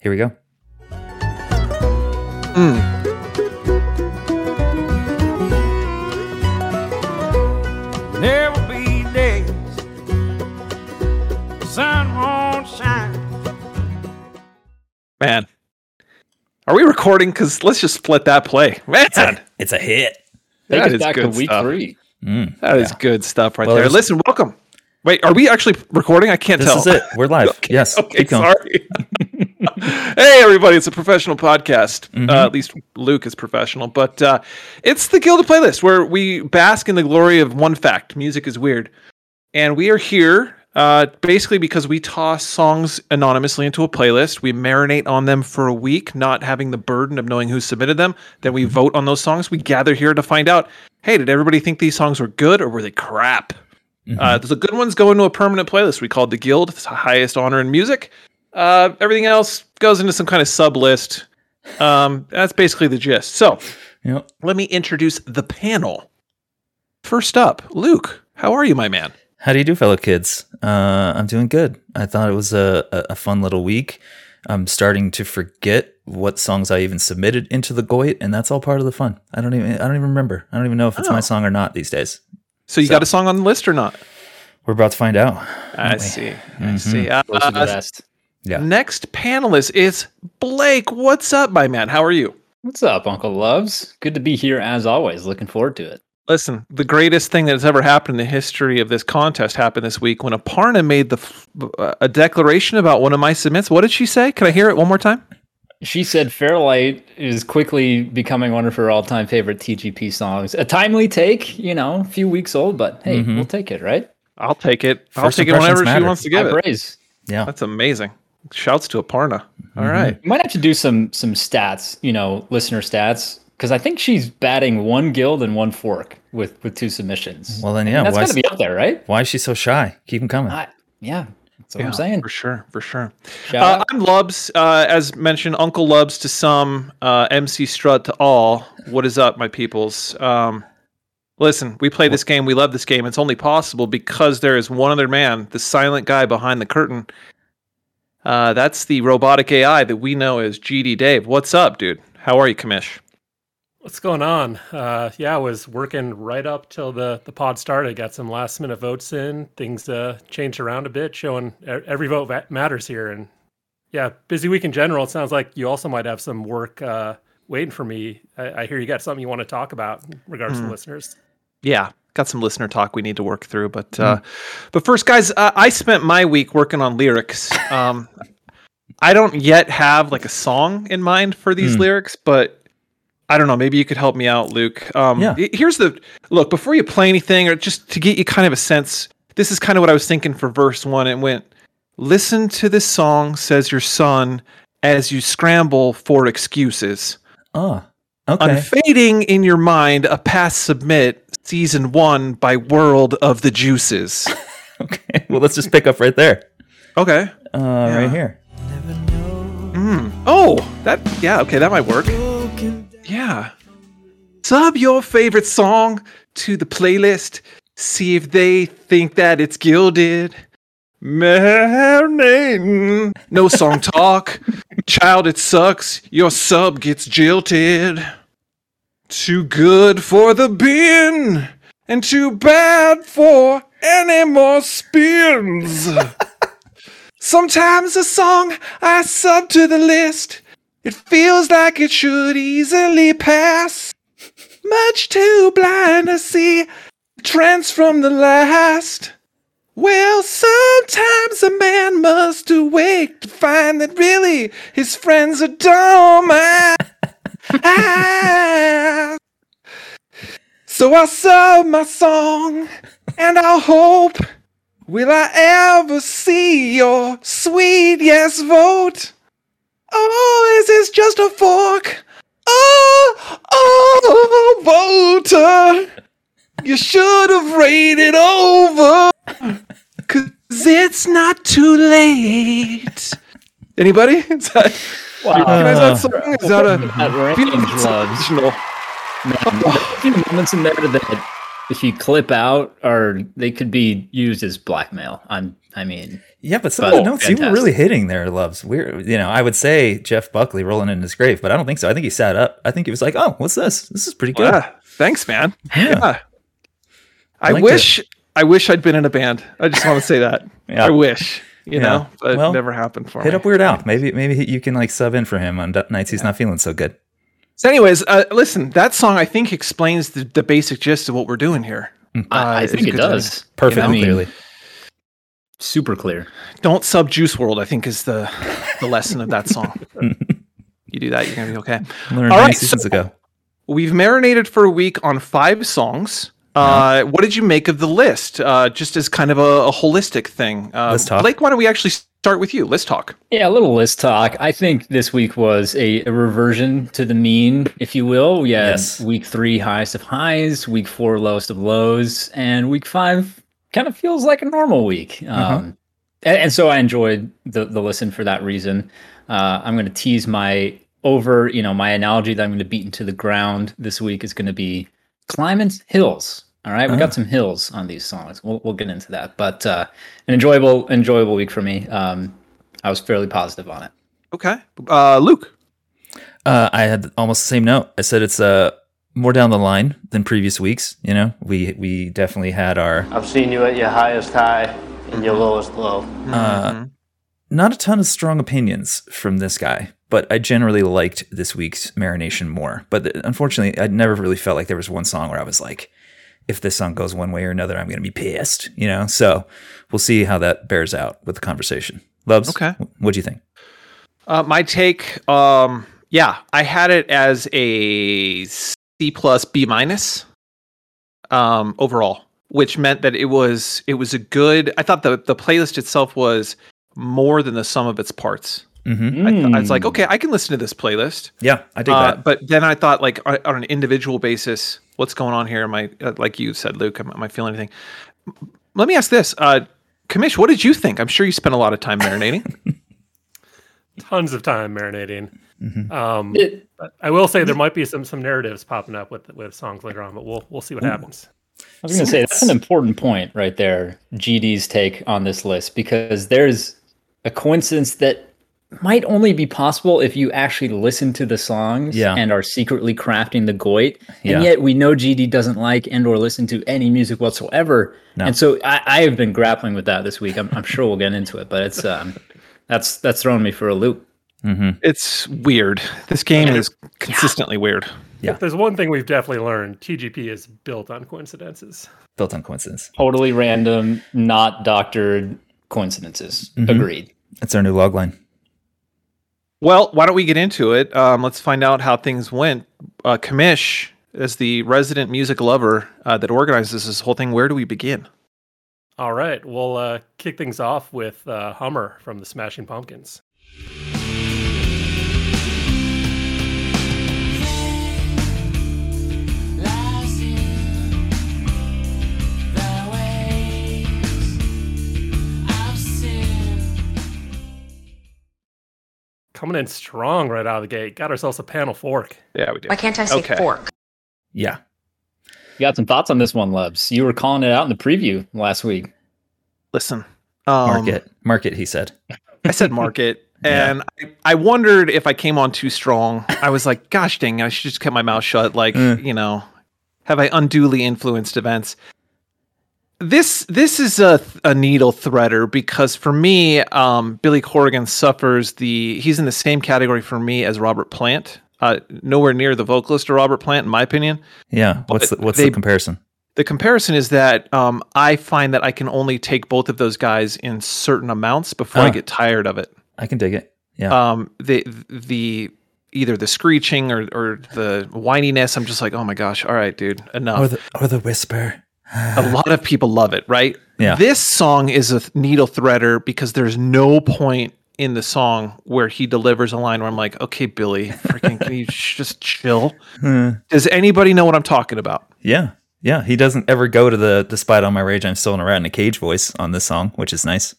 Here we go. There will be days the sun won't shine. Man. Are we recording? Because let's just split that play. Man, It's a, it's a hit. Take that us is back to good week stuff. three. Mm. That is good stuff right Well, there. Listen, welcome. Wait, are we actually recording? I can't This tell. This is it. We're live. yes. Okay, Keep going. sorry. hey, everybody! It's a professional podcast. Mm-hmm. Uh, at least Luke is professional, but uh, it's the Gilded Playlist where we bask in the glory of one fact: music is weird, and we are here uh, basically because we toss songs anonymously into a playlist. We marinate on them for a week, not having the burden of knowing who submitted them. Then Mm-hmm. we vote on those songs. We gather here to find out: Hey, did everybody think these songs were good or were they crap? Uh, the good ones go into a permanent playlist we call the Guild. It's the highest honor in music. Uh, everything else goes into some kind of sub list. Um, that's basically the gist. So Yep. let me introduce the panel. First up, Luke. How are you, my man? How do you do, fellow kids? Uh, I'm doing good. I thought it was a, a, a fun little week. I'm starting to forget what songs I even submitted into the Goit, and that's all part of the fun. I don't even I don't even remember. I don't even know if it's Oh. my song or not these days. So you got a song on the list or not? We're about to find out. I see. I see. Uh, Those are the best. Yeah. next panelist is Blake. What's up, my man? How are you? What's up, Uncle Lubs? Good to be here as always. Looking forward to it. Listen, the greatest thing that has ever happened in the history of this contest happened this week when Aparna made the f- uh, a declaration about one of my submits. What did she say? Can I hear it one more time? She said Fairlight is quickly becoming one of her all time favorite TGP songs. A timely take, you know, a few weeks old, but hey, Mhm. we'll take it, right? I'll take it. I'll take it impressions whenever she wants to give High it. praise. Yeah. That's amazing. Shouts to Aparna. All right. We might have to do some some stats, you know, listener stats, because I think she's batting one guild and one fork with with two submissions. Well, then, yeah, that's why got to be up there, right? Why is she so shy? Keep them coming. I, yeah, that's what Yeah, I'm saying. For sure. For sure. Shout Uh. I'm Lubs. Uh, as mentioned, Uncle Lubs to some, uh, MC Strut to all. What is up, my peoples? Um, listen, we play this game. We love this game. It's only possible because there is one other man, the silent guy behind the curtain. Uh, that's the robotic AI that we know as GD Dave. What's up, dude? How are you, Kamish? What's going on? Uh, yeah, I was working right up till the, the pod started. Got some last minute votes in. Things uh, changed around a bit, showing every vote matters here. And yeah, busy week in general. It sounds like you also might have some work uh, waiting for me. I, I hear you got something you want to talk about in regards to listeners. Yeah, got some listener talk we need to work through, but uh, but first, guys, uh, I spent my week working on lyrics. Um, I don't yet have like a song in mind for these Hmm. lyrics, but I don't know. Maybe you could help me out, Luke. Um, Yeah. Here's the look before you play anything, or just to get you kind of a sense. This is kind of what I was thinking for verse one. It went, "Listen to this song," says your son, as you scramble for excuses Oh, okay. unfading in your mind a past submit season one by world of the juices okay. Well, let's just pick up right there. okay Uh, Right here. oh that yeah okay that might work yeah sub your favorite song to the playlist see if they think that it's gilded Marinating. No song talk. Child, it sucks. Your sub gets jilted. Too good for the bin, and too bad for any more spins. Sometimes a song I sub to the list, it feels like it should easily pass. Much too blind to see the trends from the last. Well, sometimes a man must awake to find that really his friends are dumb. Ah. So I'll sub my song and I'll hope. Will I ever see your sweet yes vote? Oh, is this just a fork? Oh, oh, voter. You should have rated over. Cause it's not too late. Anybody? Wow. Guys, uh, that song is loves. A moments in there that if you clip out or they could be used as blackmail. I'm I mean Yeah, but some but, of the notes fantastic. you were really hitting there, Lubs. We're you know, I would say Jeff Buckley rolling in his grave, but I don't think so. I think he sat up. I think he was like, Oh, what's this? This is pretty good. Yeah. Thanks, man. Yeah. yeah. I, I wish it. I wish I'd been in a band. I just want to say that. yeah. I wish you Yeah. know, but Well, it never happened for Hit me. up Weird Al. Maybe maybe you can like sub in for him on nights he's not feeling so good. So, anyways, uh, listen, that song I think explains the, the basic gist of what we're doing here. I, Uh, I it's think it good to me. does. Perfectly I mean, clearly. super clear. Don't sub Juice WRLD. I think is the the lesson of that song. you do that, you're gonna be okay. Learned All many right, seasons so- ago. We've marinated for a week on five songs. Uh, what did you make of the list? Uh, just as kind of a, a holistic thing. Uh, Let's talk. Blake, why don't we actually start with you? Let's talk. Yeah, a little list talk. I think this week was a, a reversion to the mean, if you will. We Yes. week three highest of highs, week four lowest of lows, and week five kind of feels like a normal week. Um, and, and so I enjoyed the the listen for that reason. Uh, I'm going to tease my over, you know, my analogy that I'm going to beat into the ground this week is going to be climbing hills. All right, we got some hills on these songs. We'll we'll get into that, but uh, an enjoyable enjoyable week for me. Um, I was fairly positive on it. Okay. Uh, Luke. Uh, I had almost the same note. I said it's uh more down the line than previous weeks. You know, we we definitely had our I've seen you at your highest high and your lowest low. uh, not a ton of strong opinions from this guy, but I generally liked this week's marination more. But th- unfortunately, I never really felt like there was one song where I was like, if this song goes one way or another, I'm going to be pissed. You know, so we'll see how that bears out with the conversation. Lubs, Okay. What do you think? Uh, my take, um, yeah, I had it as a C plus B minus um, overall, which meant that it was it was a good. I thought the the playlist itself was more than the sum of its parts. Mm-hmm. I, th- I was like, okay, I can listen to this playlist. Yeah, I did Uh, that. but then I thought, like, on, on an individual basis, what's going on here? Am I, uh, like you said, Luke, am, am I feeling anything? Let me ask this. Uh, Kamish, what did you think? I'm sure you spent a lot of time marinating. Tons of time marinating. Mm-hmm. Um, It- I will say there might be some some narratives popping up with with songs later on, but we'll we'll see what happens. I was going to say that's an important point right there. GD's take on this list because there's a coincidence that might only be possible if you actually listen to the songs Yeah. and are secretly crafting the goit. Yeah. And yet we know GD doesn't like and or listen to any music whatsoever. No. And so I, I have been grappling with that this week. I'm, I'm sure we'll get into it, but it's um, that's that's throwing me for a loop. it's weird. This game is consistently weird. Yeah. If there's one thing we've definitely learned, TGP is built on coincidences. Built on coincidence. Totally random, not doctored coincidences. Mm-hmm. Agreed. That's our new log line. Well, why don't we get into it? Um, let's find out how things went. Uh, Kamish, as the resident music lover uh, that organizes this whole thing, where do we begin? All right, we'll uh, kick things off with uh, Hummer from the Smashing Pumpkins. Coming in strong right out of the gate. Got ourselves a panel fork. Yeah, we do. Why can't I say Okay. fork? Yeah. You got some thoughts on this one, Lubs? You were calling it out in the preview last week. Listen, um, Market. Market, he said. I said market, Yeah. and I, I wondered if I came on too strong. I was like, gosh dang, I should just kept my mouth shut. Like, Mm. you know, have I unduly influenced events? This this is a, a needle threader because for me, um, Billy Corgan suffers the he's in the same category for me as Robert Plant. Uh, nowhere near the vocalist of Robert Plant, in my opinion. Yeah. What's the, what's they- the comparison? The comparison is that um, I find that I can only take both of those guys in certain amounts before I Ah. get tired of it. I can dig it. Yeah. um the the either the screeching or or the whininess i'm just like oh my gosh all right dude enough or the or the whisper. A lot of people love it right Yeah. this song is a needle threader because there's no point in the song where he delivers a line where i'm like okay billy freaking can you sh- just chill Hmm. does anybody know what i'm talking about Yeah. Yeah. He doesn't ever go to the despite all my rage, I'm still in a rat in a cage voice on this song, which is nice.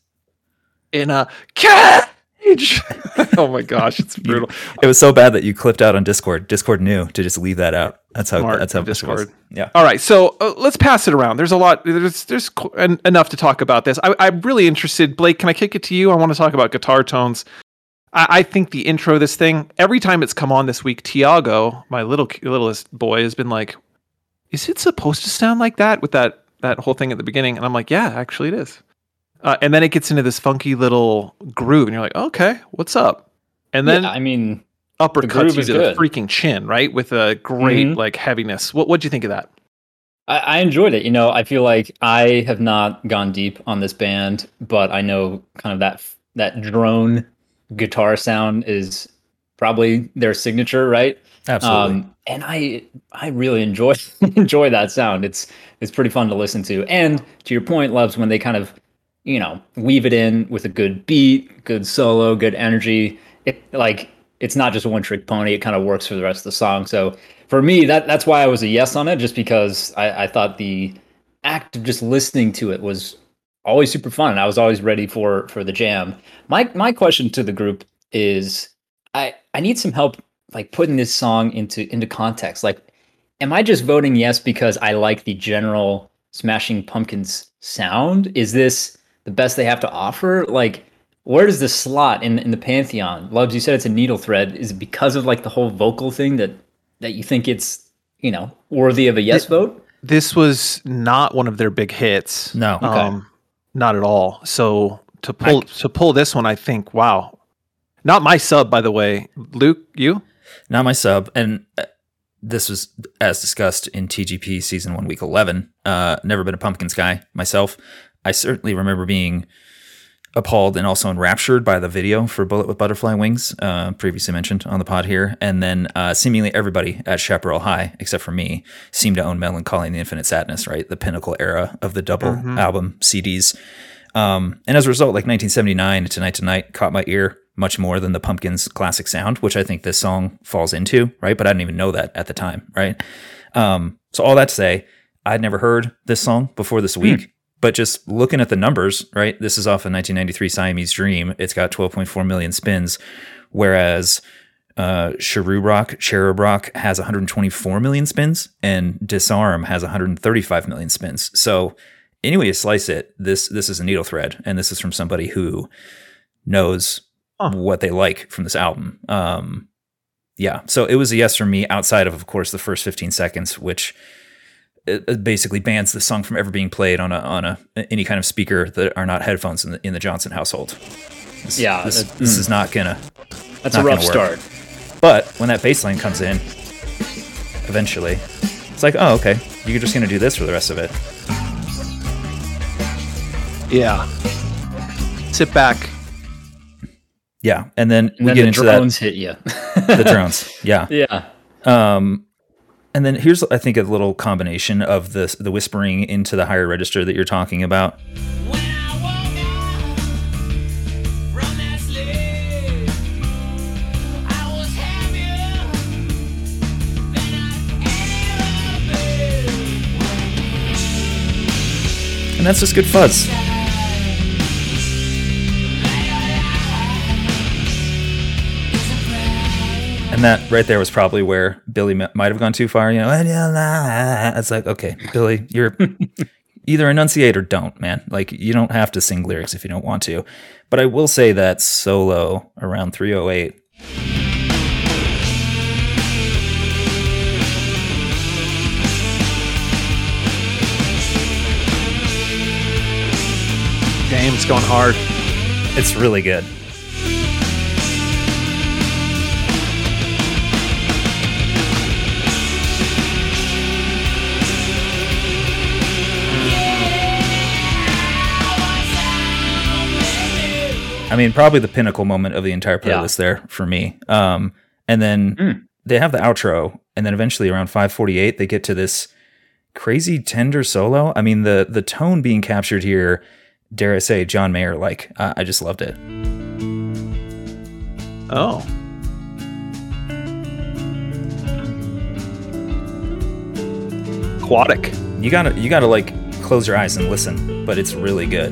in a cat stage. oh my gosh, it's brutal. It was so bad that you clipped out on Discord. Discord knew to just leave that out. That's how. Smart that's how Discord. Yeah. All right, so uh, let's pass it around. There's a lot. There's there's qu- en- enough to talk about this. I, I'm really interested. Blake, can I kick it to you? I want to talk about guitar tones. I, I think the intro, of this thing, every time it's come on this week, Tiago, my little littlest boy, has been like, "Is it supposed to sound like that?" With that that whole thing at the beginning, and I'm like, "Yeah, actually, it is." Uh, and then it gets into this funky little groove, and you're like, "Okay, what's up?" And then yeah, I mean, uppercuts groove you is to the freaking chin, right? With a great Mhm. like heaviness. What what'd you think of that? I, I enjoyed it. You know, I feel like I have not gone deep on this band, but I know kind of that that drone guitar sound is probably their signature, right? Absolutely. Um, and I I really enjoy enjoy that sound. It's it's pretty fun to listen to. And to your point, Lubs when they kind of you know weave it in with a good beat, good solo, good energy. It like it's not just one trick pony. It kind of works for the rest of the song. So for me, that that's why I was a yes on it, just because I, I thought the act of just listening to it was always super fun. I was always ready for for the jam. My my question to the group is I I need some help like putting this song into into context. Like, am I just voting yes because I like the general Smashing Pumpkins sound? Is this the best they have to offer? Like, where does this slot in in the pantheon? Lubs, you said it's a needle thread. Is it because of like the whole vocal thing that that you think it's you know worthy of a yes vote? This was not one of their big hits. No. Okay. Um, not at all. So to pull to pull this one, I think, wow. Not my sub, by the way. Luke, you? Not my sub. And uh, this was as discussed in TGP season one, week 11. Uh, never been a Pumpkins guy myself. I certainly remember being appalled and also enraptured by the video for Bullet with Butterfly Wings, uh, previously mentioned on the pod here. And then uh, seemingly everybody at Chaparral High, except for me, seemed to own Melancholy and the Infinite Sadness, right? The pinnacle era of the double album CDs. Um, and as a result, like 1979 to Night to caught my ear much more than the Pumpkins classic sound, which I think this song falls into, right? But I didn't even know that at the time, right? Um, so all that to say, I'd never heard this song before this week, but just looking at the numbers, right? This is off a 1993 Siamese Dream. It's got 12.4 million spins, whereas uh, Cherub Rock, Cherub Rock has 124 million spins, and Disarm has 135 million spins. So, anyway you slice it, this this is a needle thread, and this is from somebody who knows Huh. what they like from this album. Um, yeah, so it was a yes for me. Outside of, of course, the first 15 seconds, which it, basically bans the song from ever being played on a on a any kind of speaker that are not headphones in the in the Johnson household. This, Yeah, this, that- this is not gonna. That's Not a rough start. But when that bass line comes in, eventually, it's like, oh, okay, you're just gonna do this for the rest of it. Yeah. Sit back. Yeah, and then And we then get the into drones hit you. the drones. Yeah, yeah. Um, and then here's I think a little combination of the the whispering into the higher register that you're talking about. When I woke up from that sleep, I was happier than I've ever been. And that's just good fuzz. And that right there was probably where Billy might have gone too far. You know, "And you'll lie." it's like, okay, Billy, you're either enunciate or don't, man. Like, you don't have to sing lyrics if you don't want to. But I will say that solo around 308 Damn, it's going hard. It's really good. I mean, probably the pinnacle moment of the entire Yeah. playlist there for me. Um, and then Mm. they have the outro, and then eventually around 548, they get to this crazy tender solo. I mean, the the tone being captured here, dare I say, John Mayer like. I I just loved it. Oh. Aquatic. You gotta you gotta like close your eyes and listen, but it's really good.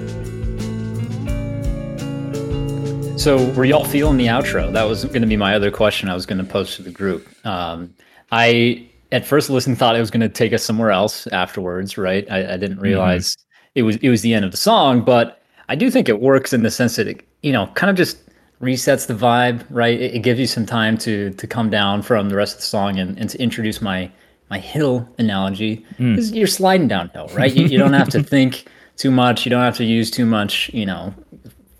So, were y'all feeling the outro? That was going to be my other question I was going to post to the group. Um, I, at first listened, thought it was going to take us somewhere else afterwards, right? I, I didn't realize it was it was the end of the song, but I do think it works in the sense that it, you know, kind of just resets the vibe, right? It, it gives you some time to to come down from the rest of the song and, and to introduce my my hill analogy. 'Cause You're sliding downhill, right? you, you don't have to think too much. You don't have to use too much, you know,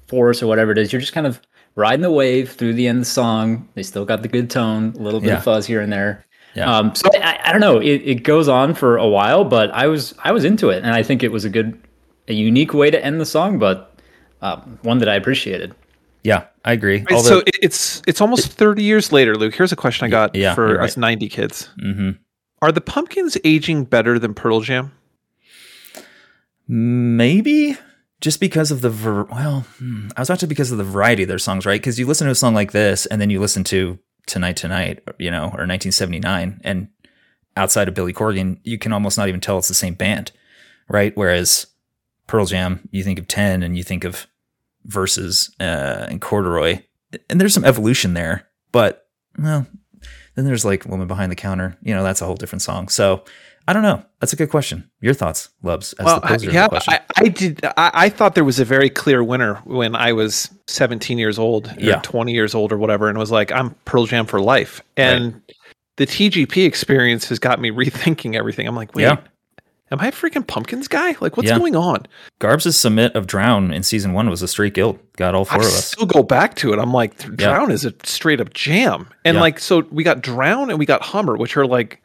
force or whatever it is. You're just kind of riding the wave through the end of the song. They still got the good tone, a little bit Yeah. of fuzz here and there. Yeah. Um, so I, I don't know. It, it goes on for a while, but I was I was into it, and I think it was a good, a unique way to end the song, but um, one that I appreciated. Yeah, I agree. Right, Although, so it, it's it's almost 30 years later, Luke. Here's a question I got yeah, for you're us 90 kids. Mhm. Are the pumpkins aging better than Pearl Jam? maybe just because of the ver- well, hmm, I was to because of the variety of their songs, right? Because you listen to a song like this, and then you listen to Tonight Tonight, you know, or 1979, and outside of Billy Corgan, you can almost not even tell it's the same band, right? Whereas Pearl Jam, you think of Ten, and you think of Vs. uh, and Corduroy, and there's some evolution there, but well, then there's like Woman Behind the Counter, you know, that's a whole different song. So I don't know. That's a good question. Your thoughts, Lubs, as Well, the I, yeah. I, I did. I, I thought there was a very clear winner when I was 17 years old, or Yeah. 20 years old, or whatever, and was like, "I'm Pearl Jam for life." And the TGP experience has got me rethinking everything. I'm like, "Wait, Yeah. am I a freaking pumpkins guy? Like, what's Yeah. going on?" Garbs' submit of Drown in season one was a straight guild. Got all four I of us. I still go back to it. I'm like, Drown is a straight up jam. And Yeah. like, so we got Drown and we got Hummer, which are like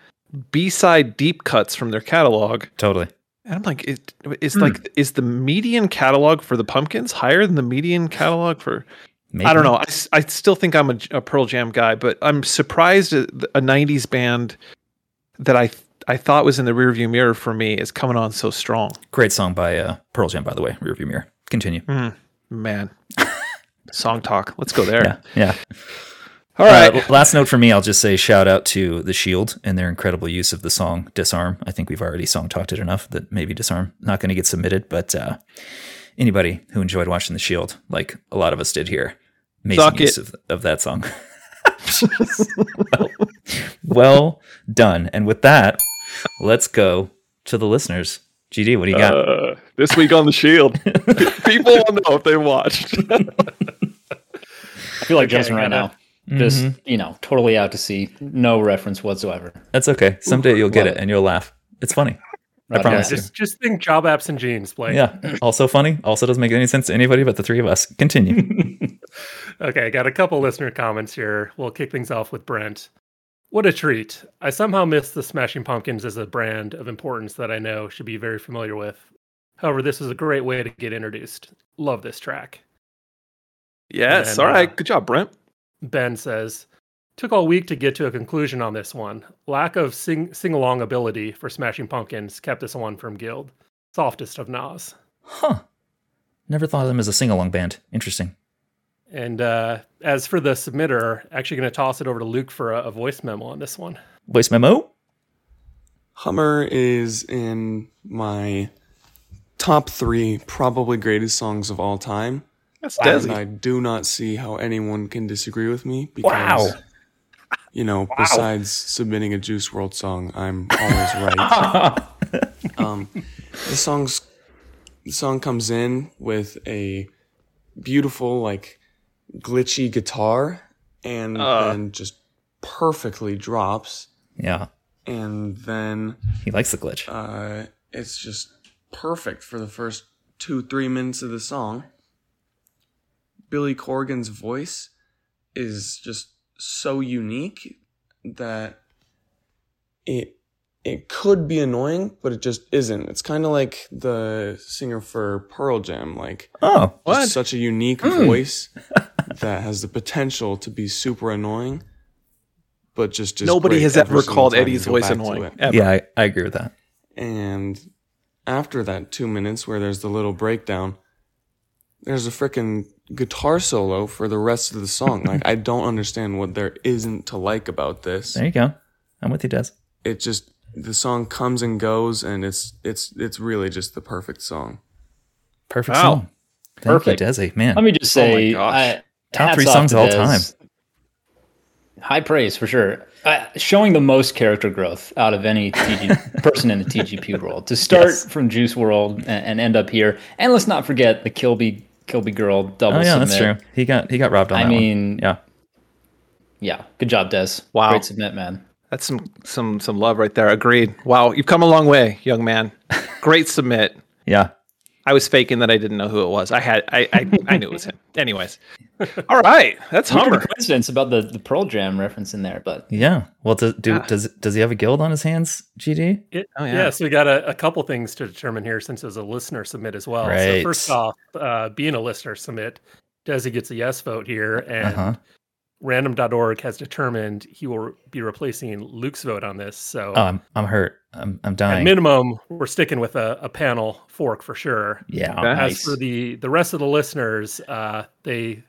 B side deep cuts from their catalog. Totally. And I'm like, is, is like, is the median catalog for the Pumpkins higher than the median catalog for? Maybe. I don't know. I still think I'm a, a Pearl Jam guy, but I'm surprised at a '90s band that I I thought was in the rearview mirror for me is coming on so strong. Great song by uh, Pearl Jam, by the way. Rearview mirror. Continue. Man, song talk. Let's go there. Yeah. Yeah. All right. Uh, last note for me, I'll just say shout out to The Shield and their incredible use of the song Disarm. I think we've already song talked it enough that maybe Disarm not going to get submitted, but uh, anybody who enjoyed watching The Shield, like a lot of us did here, amazing Suck use of, of that song. well, well done. And with that, let's go to the listeners. GD, what do you got? Uh, this week on the Shield, people will know if they watched. I feel like Justin right gotta- now, just Mm-hmm. you know, totally out to sea, no reference whatsoever. That's okay. Someday you'll get love it and you'll laugh. It's funny. I Right, promise you. Just just think job apps and jeans, Blake. Yeah. Also funny. Also doesn't make any sense to anybody but the three of us. Continue. Okay, I got a couple listener comments here. We'll kick things off with Brent. What a treat. I somehow miss the Smashing Pumpkins as a brand of importance that I know should be very familiar with. However, this is a great way to get introduced. Love this track. yes. And, All right. uh, Good job, Brent. Ben says, Took all week to get to a conclusion on this one. Lack of sing sing along ability for Smashing Pumpkins kept this one from Guild. Softest of Nas. huh. Never thought of them as a sing along band. Interesting. And uh, as for the submitter, actually going to toss it over to Luke for a, a voice memo on this one. Voice memo? Hummer is in my top three probably greatest songs of all time. That's And Desi. I do not see how anyone can disagree with me because, Wow. you know, besides submitting a Juice WRLD song, I'm always right. um, the song's the song comes in with a beautiful, like, glitchy guitar, and then just perfectly drops, Yeah. and then He likes the glitch. uh, it's just perfect for the first two, three minutes of the song. Billy Corgan's voice is just so unique that it it could be annoying, but it just isn't. It's kind of like the singer for Pearl Jam, like oh. just such a unique hmm. voice that has the potential to be super annoying, but just, just Nobody great has every ever called Eddie's voice annoying. Ever. Yeah, I, I agree with that. And after that two minutes where there's the little breakdown, there's a freaking guitar solo for the rest of the song. like I don't understand what there isn't to like about this. There you go. I'm with you, Des. It just the song comes and goes and it's it's it's really just the perfect song. Perfect Wow. song. Thank Perfect. you, Desi. Man. Let me just Oh say, gosh. I, Top three songs to of all time. High praise for sure. Uh, showing the most character growth out of any TG, person in the TGP world to start Yes. from Juice WRLD and, and end up here. And let's not forget the Kilby Kilby girl oh, double Oh yeah, submit. that's true. He got he got robbed on that. I that mean, one. Yeah. Yeah, good job, Des. Wow. great submit, man. That's some some some love right there. Agreed. Wow, you've come a long way, young man. Great submit. Yeah. I was faking that I didn't know who it was. I had I I, I knew it was him. Anyways. All right. That's Weird Hummer. coincidence about the, the Pearl Jam reference in there, but Yeah. Well, does do, Yeah. does does he have a guild on his hands? GD. It, Oh, yeah. yeah. so we got a, a couple things to determine here since it was a listener submit as well. Right. So first off, uh, being a listener submit, Desi gets a yes vote here, and Uh-huh. random.org has determined he will be replacing Luke's vote on this. So Oh, I'm I'm hurt. I'm I'm at minimum, we're sticking with a, a panel fork for sure. yeah. Okay. As for the the rest of the listeners, uh, they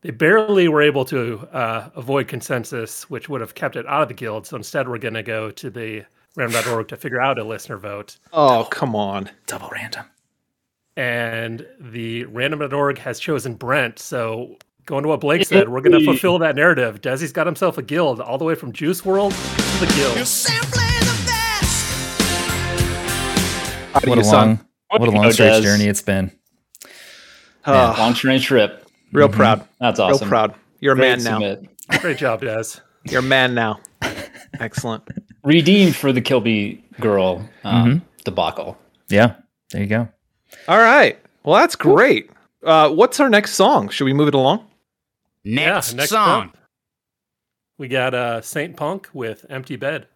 they barely were able to uh, avoid consensus, which would have kept it out of the guild. So instead, we're going to go to the random.org to figure out a listener vote. Oh, come on. Double random. and the random.org has chosen Brent. So going to what Blake said, we're going to fulfill that narrative. Desi's got himself a guild all the way from Juice WRLD to the guild. How What a son? long what a long go, stretch Des. journey it's been. Oh, long strange trip. real Mm-hmm. proud. That's awesome. Real proud. You're a Great man now. Great job, Des. You're a man now. Excellent. Redeemed for the Kilby girl um, Mm-hmm. debacle. Yeah. There you go. All right. Well, that's great. Uh, what's our next song? Should we move it along? Next, yeah, next song. up, we got uh, Saint Punk with Empty Bed.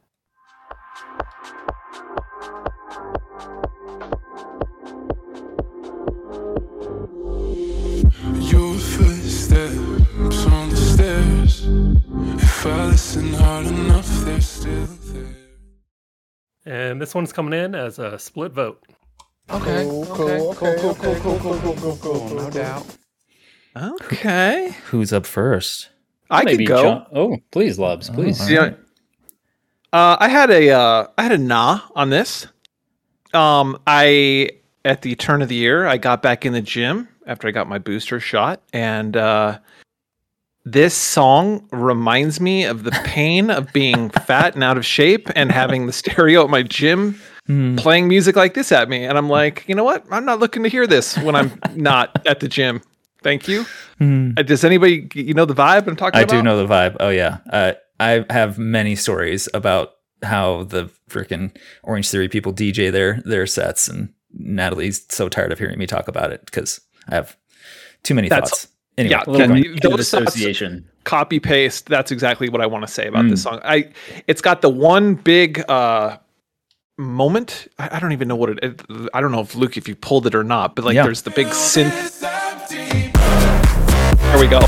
Your footsteps on the stairs. If I listen hard enough, they're still there. And this one's coming in as a split vote. Okay. Okay. Cool, cool, cool, cool, cool, cool, cool, cool. No doubt. Okay. Who's up first? I Maybe could go. John- oh, please, Lubs, please. all Yeah. Uh, I had a uh, I had a nah on this. Um, I at the turn of the year, I got back in the gym after I got my booster shot, and uh, this song reminds me of the pain of being fat and out of shape and having the stereo at my gym Hmm. playing music like this at me, and I'm like, you know what? I'm not looking to hear this when I'm not at the gym. Thank you. Hmm. Uh, Does anybody you know the vibe I'm talking about? I about? do know the vibe. Oh yeah. Uh, I have many stories about how the freaking Orange Theory people DJ their their sets, and Natalie's so tired of hearing me talk about it because I have too many That's- thoughts. Anyway, yeah, A Can bit you- of those thoughts- association. copy paste that's exactly what i want to say about this Mm. song i it's got the one big uh moment I, I don't even know what it, it i don't know if luke if you pulled it or not but like Yeah. there's the big synth It's empty. There we go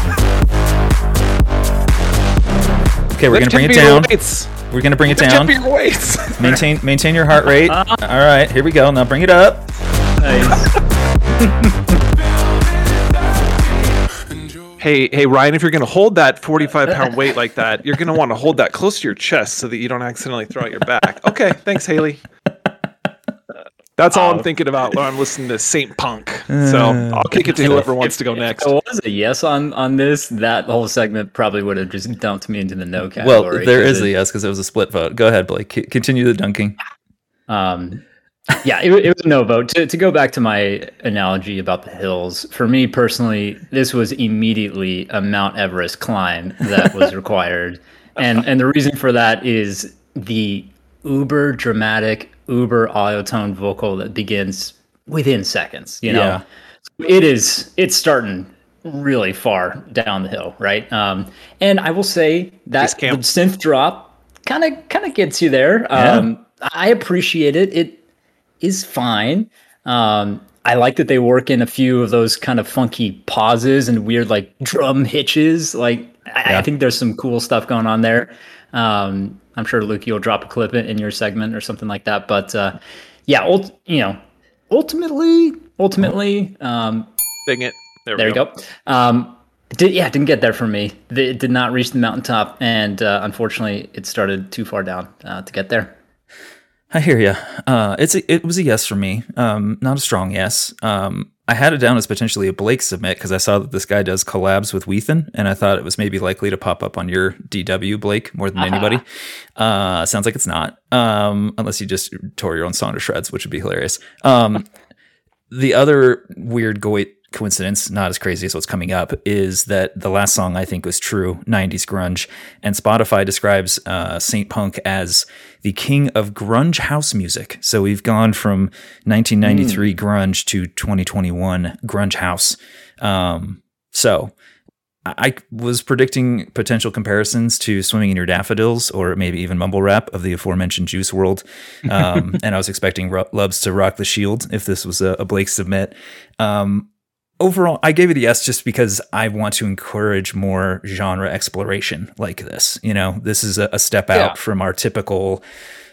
okay, we're gonna bring it down. weights. We're gonna bring it Lift down. heavier weights. Maintain maintain your heart rate. Uh-huh. All right, here we go. Now bring it up. Nice. hey hey ryan if you're gonna hold that 45 pound weight like that you're gonna want to hold that close to your chest so that you don't accidentally throw out your back okay thanks haley that's all i'm thinking about when i'm listening to saint punk so i'll kick it to whoever wants to go next If it was a yes on on this, that whole segment probably would have just dumped me into the no Well, category. there 'cause is it- a yes because it was a split vote. Go ahead, Blake. C- continue the dunking. Um, yeah, it, it was a no vote. To, to go back to my analogy about the hills, for me personally, this was immediately a Mount Everest climb that was required, and and the reason for that is the uber dramatic, uber auto-tune vocal that begins within seconds. You know, Yeah. it is it's starting really far down the hill, right? Um, and I will say that the synth drop kind of kind of gets you there. Um, I appreciate it. It is fine. Um, I like that they work in a few of those kind of funky pauses and weird like drum hitches. Like I, I think there's some cool stuff going on there. Um, I'm sure Luke, you'll drop a clip in, in your segment or something like that. But uh, yeah, ult- you know, ultimately, ultimately, um, Dang it there, there we you go. Um, did, yeah, didn't get there for me. Th- It did not reach the mountaintop, and uh, unfortunately, it started too far down uh, to get there. I hear you. Uh, it's a, it was a yes for me. Um, not a strong yes. Um, I had it down as potentially a Blake submit because I saw that this guy does collabs with Weethan, and I thought it was maybe likely to pop up on your DW Blake more than anybody. Uh, sounds like it's not, um, unless you just tore your own song to shreds, which would be hilarious. Um, the other weird Goit coincidence, not as crazy as what's coming up, is that the last song I think was true, 90s grunge, and Spotify describes uh, Saint Punk as the king of grunge house music. So we've gone from 1993 grunge to 2021 grunge house. Um, so I was predicting potential comparisons to Swimming in Your Daffodils or maybe even Mumble Rap of the aforementioned Juice WRLD. Um, and I was expecting Lubs to rock the shield if this was a, a Blake submit. Um, overall, I gave it a yes just because I want to encourage more genre exploration like this. You know, this is a, a step out Yeah. from our typical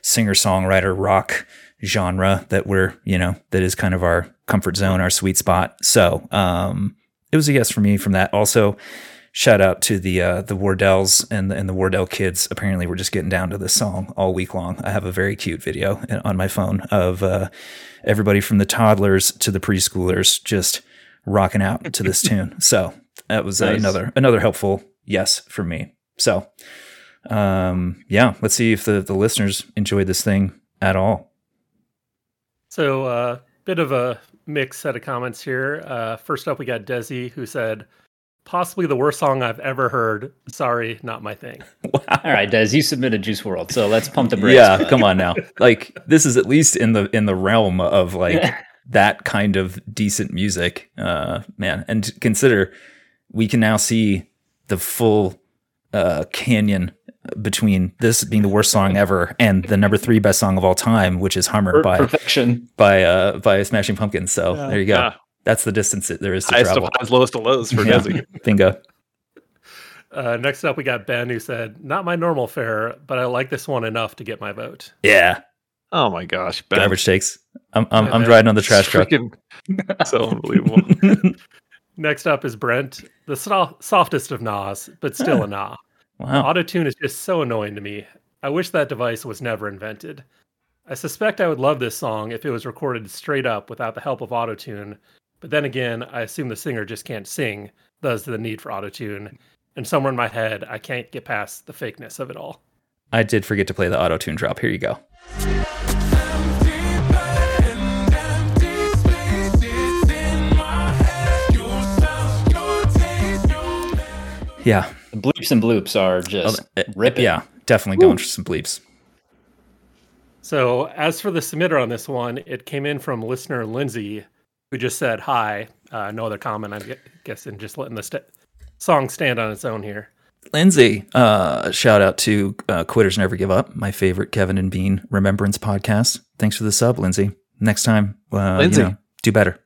singer songwriter rock genre that we're, you know, that is kind of our comfort zone, our sweet spot. So, um, it was a yes for me from that. Also, shout out to the uh, the Wardells and the, and the Wardell kids. Apparently, we're just getting down to this song all week long. I have a very cute video on my phone of uh, everybody from the toddlers to the preschoolers just rocking out to this tune. So that was Nice. another another helpful yes for me. So um, yeah, let's see if the the listeners enjoyed this thing at all. So, uh, bit of a mixed set of comments here. Uh, first up, we got Desi, who said, "Possibly the worst song I've ever heard. Sorry, not my thing." All right, Des, you submitted Juice WRLD, so let's pump the brakes. Yeah, come on now. Like this is at least in the in the realm of like that kind of decent music, uh, man. And consider we can now see the full uh, canyon between this being the worst song ever and the number three best song of all time, which is Hummer by perfection. by uh, by Smashing Pumpkins. So there you go. Yeah. That's the distance that there is to Highest of travel. highs, lowest of lows for Yeah. Desi. Bingo. Uh, next up, we got Ben, who said, "Not my normal fare, but I like this one enough to get my vote." Yeah. Oh my gosh, Ben. Garbage takes. I'm I'm, I'm riding on the trash truck. Freaking- so unbelievable. Next up is Brent, the so- softest of Nas, but still a Nah. Wow. Autotune is just so annoying to me. I wish that device was never invented. I suspect I would love this song if it was recorded straight up without the help of autotune, but then again, I assume the singer just can't sing, thus the need for autotune. And somewhere in my head, I can't get past the fakeness of it all. I did forget to play the auto tune drop. Here you go. Yeah. The bleeps and bloops are just Uh, ripping. Yeah. Definitely going for some bleeps. So, as for the submitter on this one, it came in from listener Lindsay, who just said hi. Uh, no other comment, I'm gu- guessing, just letting the st- song stand on its own here. Lindsay, uh, shout out to uh, Quitters Never Give Up, my favorite Kevin and Bean remembrance podcast. Thanks for the sub, Lindsay. Next time, uh, Lindsay. you know, do better.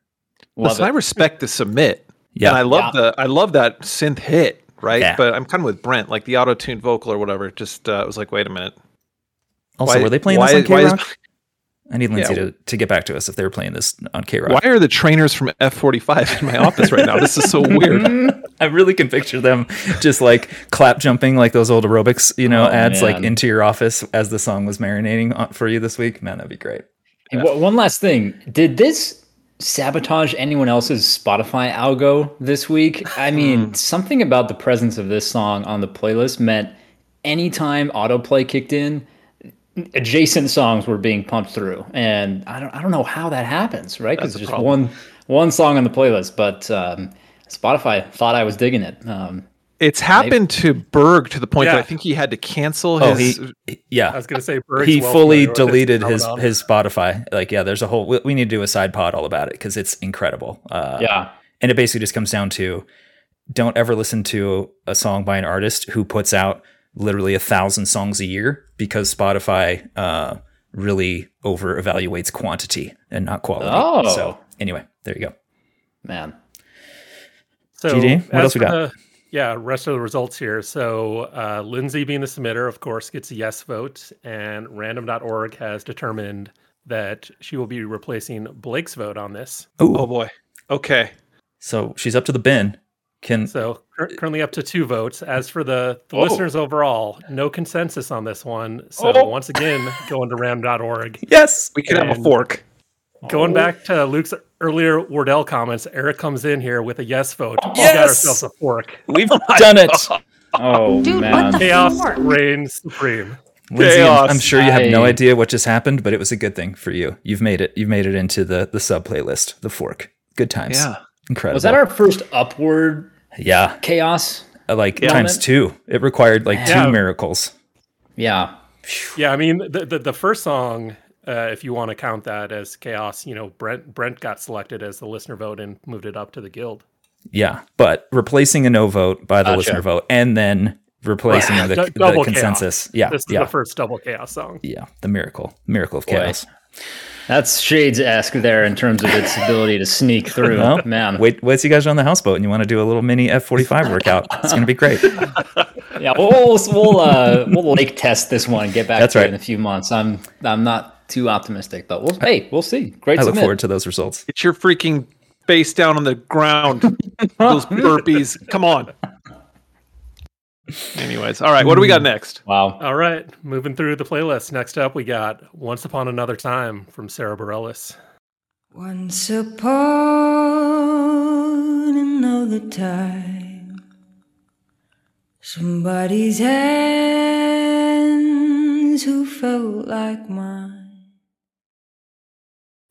Listen, I respect the submit. Yeah. And I love Yeah. the I love that synth hit, right? Yeah. But I'm kind of with Brent, like the auto tuned vocal or whatever. Just uh, it was like, wait a minute. Also, Why- were they playing why- this on KROQ? I need Lindsay Yeah. to, to get back to us if they're playing this on KROQ. Why are the trainers from F45 in my office right now? This is so weird. I really can picture them just like clap jumping like those old aerobics, you know, Oh, ads like into your office as the song was marinating for you this week. Man, that'd be great. Hey, wha- One last thing. Did this sabotage anyone else's Spotify algo this week? I mean, something about the presence of this song on the playlist meant anytime autoplay kicked in, adjacent songs were being pumped through. And I don't I don't know how that happens, right? Because That's a just problem. one one song on the playlist, but um, Spotify thought I was digging it. Um, It's happened to Berg to the point that I think he had to cancel Oh, his. he, he- yeah. I was going to say, Berg's he well fully familiar with this deleted his phenomenon. his Spotify. Like, yeah, there's a whole. We, we need to do a side pod all about it because it's incredible. Uh, yeah. and it basically just comes down to don't ever listen to a song by an artist who puts out literally a thousand songs a year because Spotify uh, really over evaluates quantity and not quality. Oh. So anyway, there you go. Man. So, GD, what else we got? the- yeah, rest of the results here. So, uh, Lindsay being the submitter, of course, gets a yes vote, and random.org has determined that she will be replacing Blake's vote on this. Ooh, oh boy. Okay. so she's up to the bin. Can So, uh, currently up to two votes. As for the, the Oh. listeners overall, no consensus on this one. So, Oh. once again, going to random.org. yes, We can have a fork. Going oh. back to Luke's earlier Wardell comments, Eric comes in here with a yes vote. We got ourselves a fork. We've oh done it. Oh Dude, man. what Chaos reigns supreme. Lindsay, I'm, I'm sure you have no idea what just happened, but it was a good thing for you. You've made it. You've made it into the the sub playlist, the fork. Good times. Yeah. Incredible. Was that our first upward yeah? chaos? uh, Like Yeah. times two. It required like two miracles. Yeah. Yeah, I mean the the, the first song, uh, if you want to count that as chaos, you know, Brent Brent got selected as the listener vote and moved it up to the guild. Yeah, but replacing a no vote by the Gotcha. listener vote, and then replacing the, Du- the double consensus. chaos. Yeah, this is yeah, the first double chaos song. yeah. The miracle, miracle of Boy. chaos. That's shades esque there in terms of its ability to sneak through. Well, Man. wait, wait, till you guys are on the houseboat and you want to do a little mini F forty five workout. It's gonna be great. Yeah, we'll we'll we'll, uh, we'll lake test this one and get back That's to right. it in a few months. I'm I'm not too optimistic, but we'll hey, we'll see. Great I look forward to those results. Get your freaking face down on the ground. Those burpees. Come on. Anyways, all right. What do we got next? Wow. All right, moving through the playlist. Next up, we got "Once Upon Another Time" from Sara Bareilles. Once upon another time, somebody's hands who felt like mine.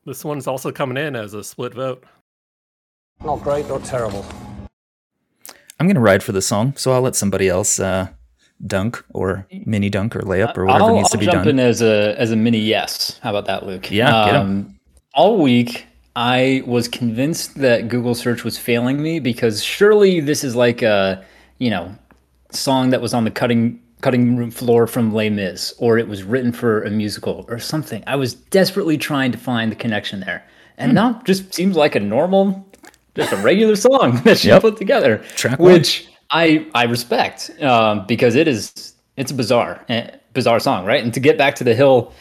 This one's also coming in as a split vote. Not great, not terrible. I'm gonna ride for the song, so I'll let somebody else uh, dunk or mini dunk or layup or whatever I'll, needs I'll to be jump done. in as a as a mini yes. How about that, Luke? Um, Yeah, 'em. all week I was convinced that Google search was failing me because surely this is like a you know song that was on the cutting cutting room floor from Les Mis, or it was written for a musical or something. I was desperately trying to find the connection there, and now just seems like a normal, just a regular song that she Yep. put together, Track one. which I I respect um, because it is it's a bizarre eh, bizarre song, right? And to get back to the hill,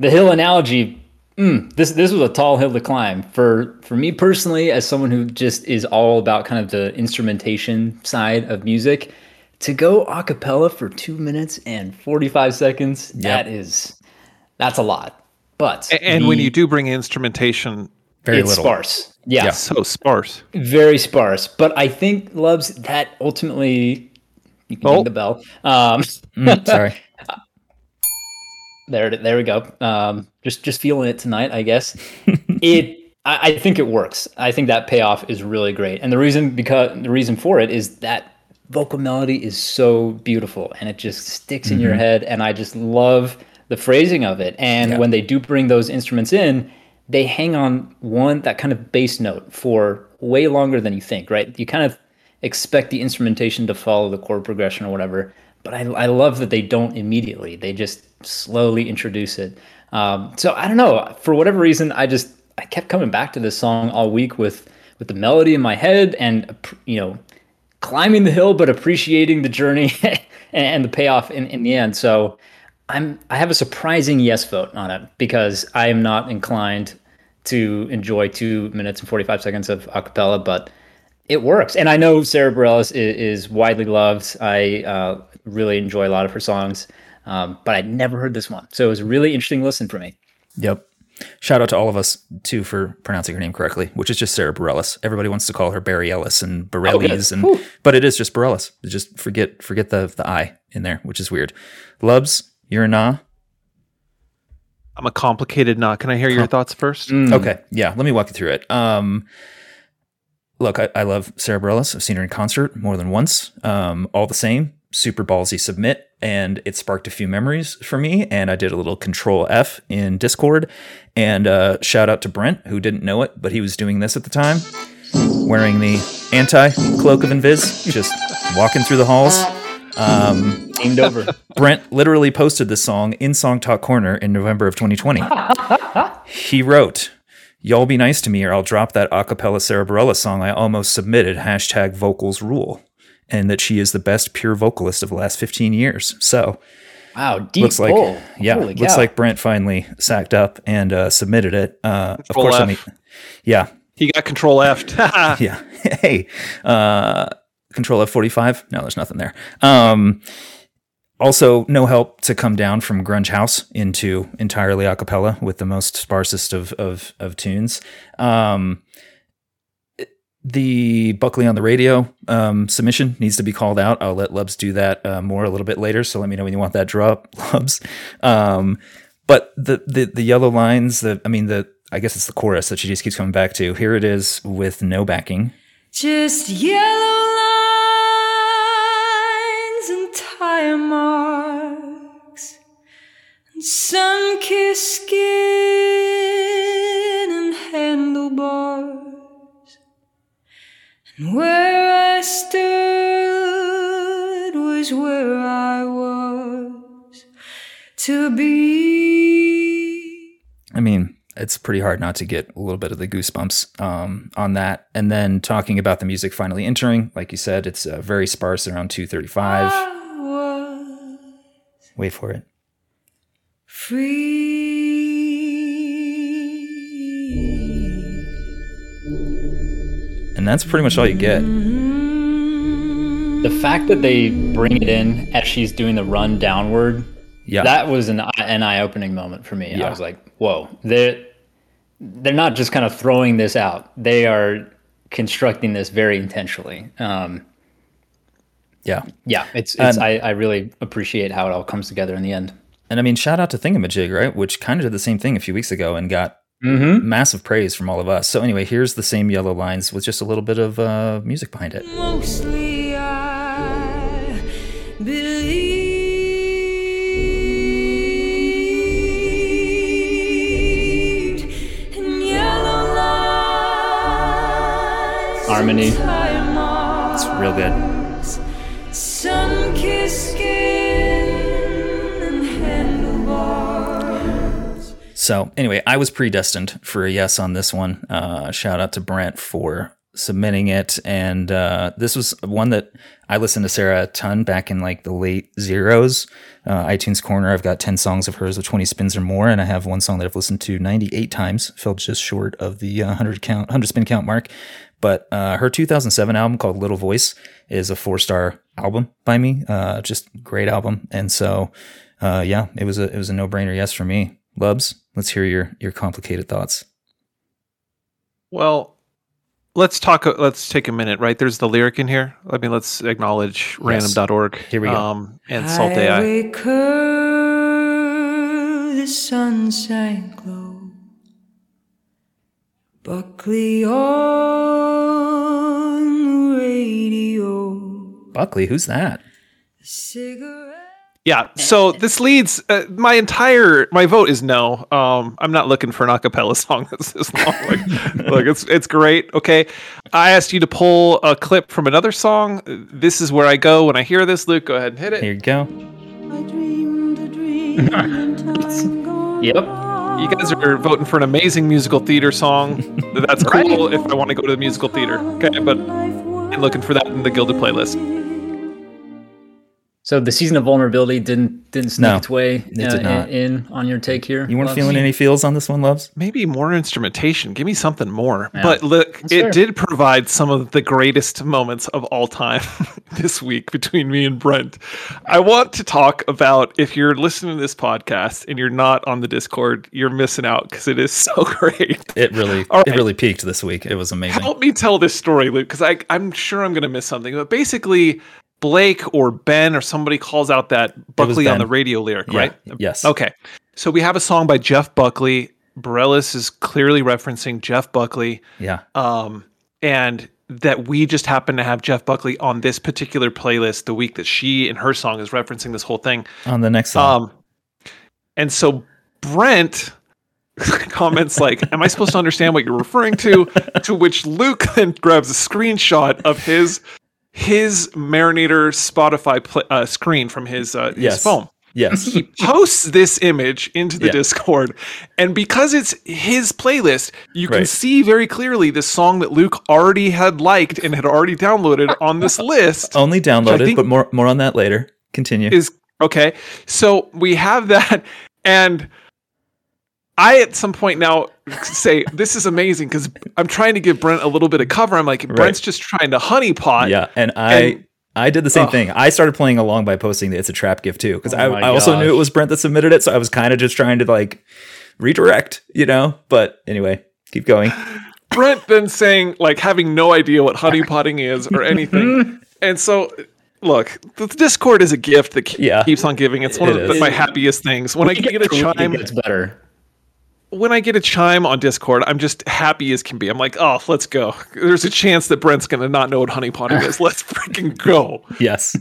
the hill analogy. Mm, this this was a tall hill to climb for for me personally, as someone who just is all about kind of the instrumentation side of music. To go a cappella for two minutes and forty five seconds, that is that's a lot. But A- And when you do bring instrumentation, Very it's little. sparse. Yeah, so sparse. very sparse. But I think loves that ultimately. You can Oh. ring the bell. Um, Mm, sorry. There, there we go. Um, just, just feeling it tonight, I guess. it, I, I think it works. I think that payoff is really great, and the reason because the reason for it is that vocal melody is so beautiful, and it just sticks in your head, and I just love the phrasing of it. And Yeah. when they do bring those instruments in, they hang on one that kind of bass note for way longer than you think. Right? You kind of expect the instrumentation to follow the chord progression or whatever. But I, I love that they don't immediately. They just slowly introduce it. Um, so I don't know. For whatever reason, I just I kept coming back to this song all week with with the melody in my head and you know climbing the hill, but appreciating the journey and, the payoff in, in the end. So I'm I have a surprising yes vote on it because I am not inclined to enjoy two minutes and 45 seconds of acapella, but it works. And I know Sara Bareilles is, is widely loved. I uh, really enjoy a lot of her songs, um, but I'd never heard this one. So it was a really interesting listen for me. Yep. Shout out to all of us too for pronouncing her name correctly, which is just Sara Bareilles. Everybody wants to call her Barry Ellis and Bareilles, and but it is just Bareilles. Just forget forget the the I in there, which is weird. Lubs, you're a nah. I'm a complicated knot. Can I hear your thoughts first? Okay, yeah. Let me walk you through it. Um, look, I, I love Sara Bareilles. I've seen her in concert more than once. Um, all the same, super ballsy submit, and it sparked a few memories for me. And I did a little Control F in Discord. And uh, shout out to Brent, who didn't know it, but he was doing this at the time, wearing the anti cloak of Invis, just walking through the halls. Um, Aimed over. Brent literally posted this song in Song Talk Corner in November of 2020. he wrote, Y'all be nice to me or I'll drop that acapella Sara Bareilles song I almost submitted, hashtag vocals rule. And that she is the best pure vocalist of the last 15 years. So Wow, deep looks like, pull. yeah, Holy looks cow. like Brent finally sacked up and uh, submitted it. Uh, of course, let me, F. yeah, He got control F. yeah. hey, uh, control F45. No, there's nothing there. Um, also, no help to come down from Grunge House into entirely a cappella with the most sparsest of of, of tunes. Um, the Buckley on the radio um, submission needs to be called out. I'll let Lubs do that uh, more a little bit later. So let me know when you want that drop, Lubs. Um, but the, the the yellow lines, the I mean the I guess it's the chorus that she just keeps coming back to. Here it is with no backing. Just yellow and sun-kissed skin and handlebars. And where I stood was where I was to be. I mean, it's pretty hard not to get a little bit of the goosebumps um, on that. And then talking about the music finally entering, like you said, it's uh, very sparse around 235. Wait for it. free. And that's pretty much all you get. The fact that they bring it in as she's doing the run downward, Yeah. that was an an eye opening moment for me. Yeah. I was like, "Whoa!" They're they're not just kind of throwing this out; they are constructing this very intentionally. Um, yeah. yeah, it's, it's And- I, I really appreciate how it all comes together in the end. And I mean, shout out to Thingamajig, right? Which kind of did the same thing a few weeks ago and got Mm-hmm. massive praise from all of us. So anyway, here's the same yellow lines with just a little bit of uh, music behind it. Mostly I believed in yellow lights. Harmony. It's real good. So anyway, I was predestined for a yes on this one. Uh, shout out to Brent for submitting it, and uh, this was one that I listened to Sara a ton back in like the late zeros. Uh, iTunes Corner, I've got ten songs of hers with twenty spins or more, and I have one song that I've listened to ninety eight times. Fell just short of the uh, hundred count, hundred spin count mark. But uh, her 2007 album called Little Voice is a four star album by me. Uh, just great album, and so yeah, it was a it was a no brainer yes for me. Lubs, let's hear your your complicated thoughts. Well, let's talk. Let's take a minute. Right, there's the lyric in here. I mean, let's acknowledge random.org. Here we go. Um, and Salt AI. Highway curve, the sun sank low. Buckley on the radio. Buckley, who's that? Cigarette. Yeah. So this leads uh, my entire my vote is no. Um, I'm not looking for an acapella song that's this long. Like, look, it's it's great. Okay. I asked you to pull a clip from another song. This is where I go when I hear this. Luke, go ahead and hit it. Here you go. I dreamed a dream in time gone Yep. You guys are voting for an amazing musical theater song. That's cool if I want to go to the musical theater. Okay, but I'm looking for that in the Gilded playlist. So the season of vulnerability didn't didn't sneak No, its way it did uh, not. in on your take here. You weren't Lubs? feeling any feels on this one, Lubs? Maybe more instrumentation. Give me something more. Yeah, but look, that's it fair. did provide some of the greatest moments of all time this week between me and Brent. I want to talk about if you're listening to this podcast and you're not on the Discord, you're missing out because it is so great. It really All it really peaked this week. It was amazing. Help me tell this story, Luke, because I I'm sure I'm going to miss something. But basically, Blake or Ben or somebody calls out that Buckley on the radio lyric, Yeah, right? Yes. Okay. So we have a song by Jeff Buckley. Bareilles is clearly referencing Jeff Buckley. Yeah. Um, and that we just happen to have Jeff Buckley on this particular playlist the week that she and her song is referencing this whole thing. On the next song. Um, and so Brent comments like, "Am I supposed to understand what you're referring to?" to which Luke then grabs a screenshot of his his Marinator Spotify pl- uh, screen from his uh, his phone. yes. He posts this image into the Yeah. Discord, and because it's his playlist, you can Right. see very clearly the song that Luke already had liked and had already downloaded on this list Only downloaded, but more more on that later. Continue. is okay. So we have that, and I at some point now say this is amazing because I'm trying to give Brent a little bit of cover. I'm like Brent's just trying to honeypot. yeah, and I and- I did the same thing. I started playing along by posting the "It's a Trap" gift too, because Oh I, I also knew it was Brent that submitted it, so I was kind of just trying to like redirect, you know. But anyway, keep going. Brent then saying like having no idea what honeypotting is or anything, and so look, the Discord is a gift that ke- Yeah. keeps on giving. It's one It of the, my happiest things when I get a chime. It gets better. When I get a chime on Discord, I'm just happy as can be. I'm like, oh, let's go. There's a chance that Brent's gonna not know what honeypotting is. Let's freaking go. Yes.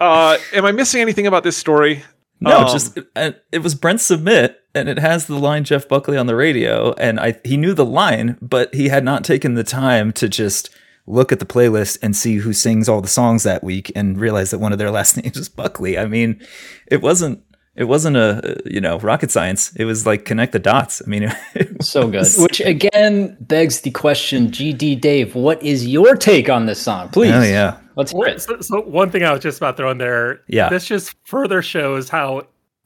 Uh, am I missing anything about this story? No, Um, just it, it was Brent submit, and it has the line Jeff Buckley on the radio, and I he knew the line, but he had not taken the time to just look at the playlist and see who sings all the songs that week, and realize that one of their last names is Buckley. I mean, it wasn't it wasn't a you know rocket science. It was like connect the dots. I mean, it So good. Which again begs the question, GD Dave, what is your take on this song? Please. Oh yeah, Let's hear it. So, so one thing I was just about throwing there. Yeah. This just further shows how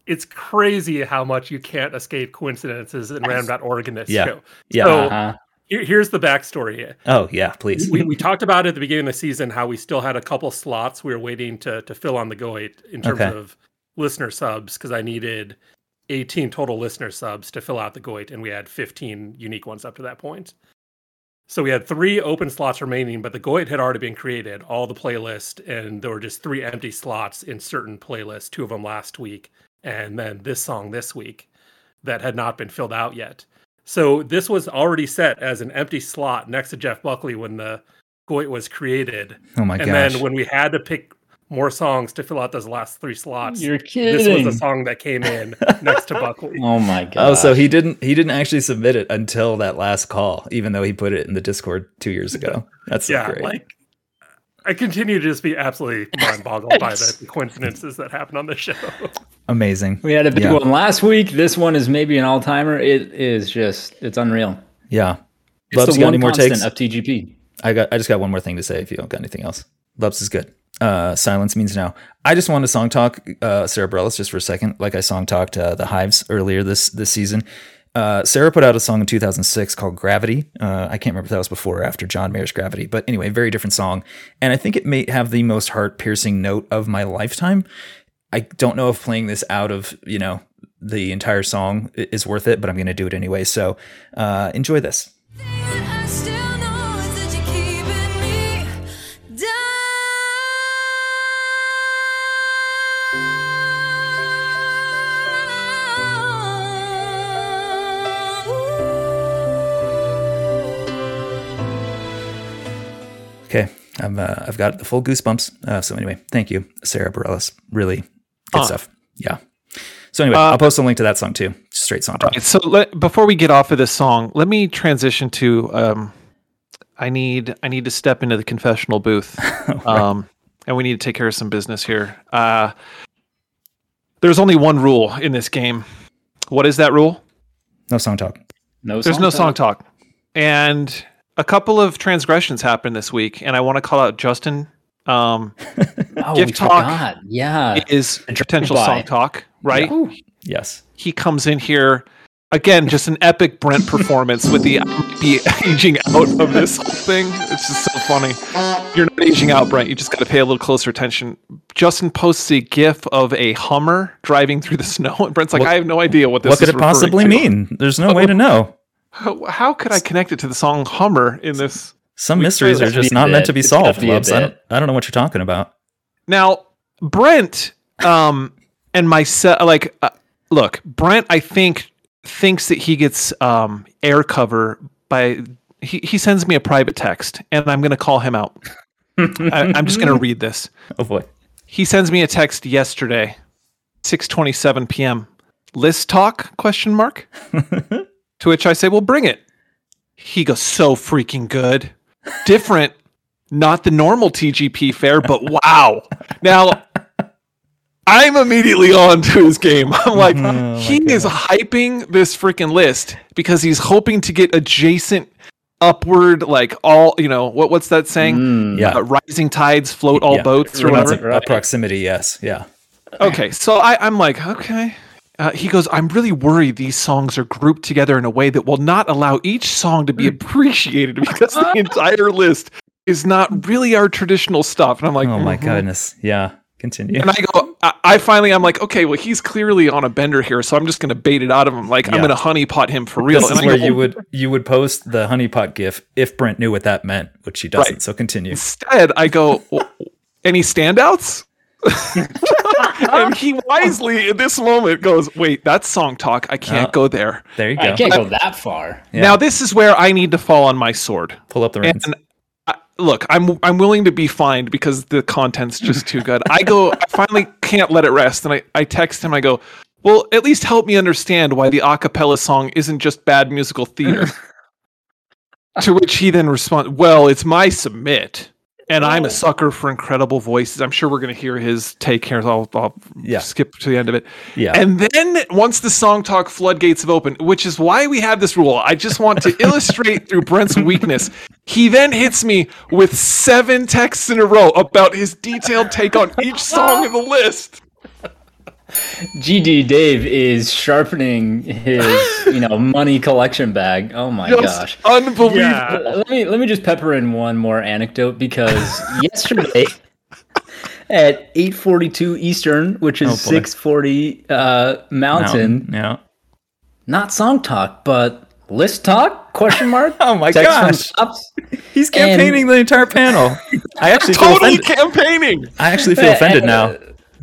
it's crazy how much you can't escape coincidences in random.org in this Yeah. show. yeah. So Uh-huh. here, here's the backstory. oh yeah, please. We, we talked about at the beginning of the season how we still had a couple slots we were waiting to to fill on the Goit in terms Okay. of listener subs because I needed 18 total listener subs to fill out the Goit, and we had 15 unique ones up to that point. So we had three open slots remaining, but the Goit had already been created, all the playlist, and there were just three empty slots in certain playlists, two of them last week, and then this song this week that had not been filled out yet. So this was already set as an empty slot next to Jeff Buckley when the Goit was created. oh my and gosh. And then when we had to pick more songs to fill out those last three slots, You're kidding. this was the song that came in next to Buckley. Oh my god. Oh, so he didn't he didn't actually submit it until that last call, even though he put it in the Discord two years ago. That's yeah, great. like I continue to just be absolutely mind boggled by the coincidences that happen on this show. Amazing. we had a big Yeah. one last week. This one is maybe an all timer. It is just it's unreal. Yeah. It's Lubs the got one any more takes? of TGP. I got. I just got one more thing to say. If you don't got anything else, Lubs is good. Uh, silence means now. I just want to song talk uh, Sara Bareilles just for a second, like I song talked uh, the Hives earlier this this season. Uh, Sara put out a song in 2006 called Gravity. Uh, I can't remember if that was before or after John Mayer's Gravity, but anyway, very different song. And I think it may have the most heart piercing note of my lifetime. I don't know if playing this out of you know the entire song is worth it, but I'm going to do it anyway. So uh, enjoy this. Okay, I'm, uh, I've got the full goosebumps. Uh, so anyway, thank you, Sara Bareilles. Really good stuff. Yeah. So anyway, I'll post a link to that song too. Straight song talk. So let, before we get off of this song, let me transition to um, I need I need to step into the confessional booth, um, and we need to take care of some business here. Uh, there's only one rule in this game. What is that rule? No song talk. No There's no song talk, and a couple of transgressions happened this week, and I want to call out Justin. Um, Oh, Gift we talk forgot. Yeah. is potential song talk, right? Yes. he comes in here again, just an epic Brent performance with the the aging out of this whole thing. It's just so funny. You're not aging out, Brent. You just got to pay a little closer attention. Justin posts a GIF of a Hummer driving through the snow, and Brent's like, What- "I have no idea what this. what could is it possibly to." mean? There's no way to know. How, how could I connect it to the song Hummer in this? Some mysteries are just be a not meant to be It's solved, be a I don't. I don't know what you're talking about. Now, Brent, um, and myself, like, uh, look, Brent, I think thinks that he gets um air cover by he he sends me a private text, and I'm gonna call him out. I, I'm just gonna read this. Oh boy. He sends me a text yesterday, 6:27 p.m. List talk? Question mark. to which I say, "Well, bring it." He goes, "So freaking good, different, not the normal TGP fare, but wow." Now, I'm immediately on to his game. I'm like, he is hyping this freaking list because he's hoping to get adjacent, upward, like all you know. What what's that saying? Mm, Yeah. Uh, rising tides float all Yeah. boats or whatever. a, a proximity, yes. Yeah. Okay, so I, I'm like, okay. Uh, he goes, I'm really worried these songs are grouped together in a way that will not allow each song to be appreciated because the entire list is not really our traditional stuff. And I'm like, oh my "Mhm." goodness. Yeah. Continue. And I go, I, I finally, I'm like, okay, well, he's clearly on a bender here, so I'm just going to bait it out of him. Like, I'm going to honeypot him for real. this And is I where go, you would you would post the honeypot gif if Brent knew what that meant, which he doesn't. Right. So continue. Instead, I go, "Well, any standouts? and he wisely, in this moment, goes, wait, that's song talk. I can't Oh. go there. There you go. I can't go that far. Yeah. Now, this is where I need to fall on my sword. Pull up the reins. And I, look, I'm I'm willing to be fined because the content's just too good. I go, I finally can't let it rest, and I, I text him. I go, well, at least help me understand why the a cappella song isn't just bad musical theater. to which he then responds, well, it's my submit. And I'm a oh. sucker for incredible voices. I'm sure we're going to hear his take here. So I'll, I'll Yeah. skip to the end of it. Yeah. And then once the song talk floodgates have opened, which is why we have this rule, I just want to illustrate through Brent's weakness. He then hits me with seven texts in a row about his detailed take on each song in the list. GD Dave is sharpening his, you know, money collection bag. Oh my Just gosh. unbelievable. Yeah. Let me let me just pepper in one more anecdote because yesterday at 8:42 Eastern, which is Oh, 6:40 uh, Mountain, Yeah. not song talk, but list talk? Question mark. Oh my Text gosh. He's campaigning the entire panel. I actually Totally campaigning. I actually feel offended now.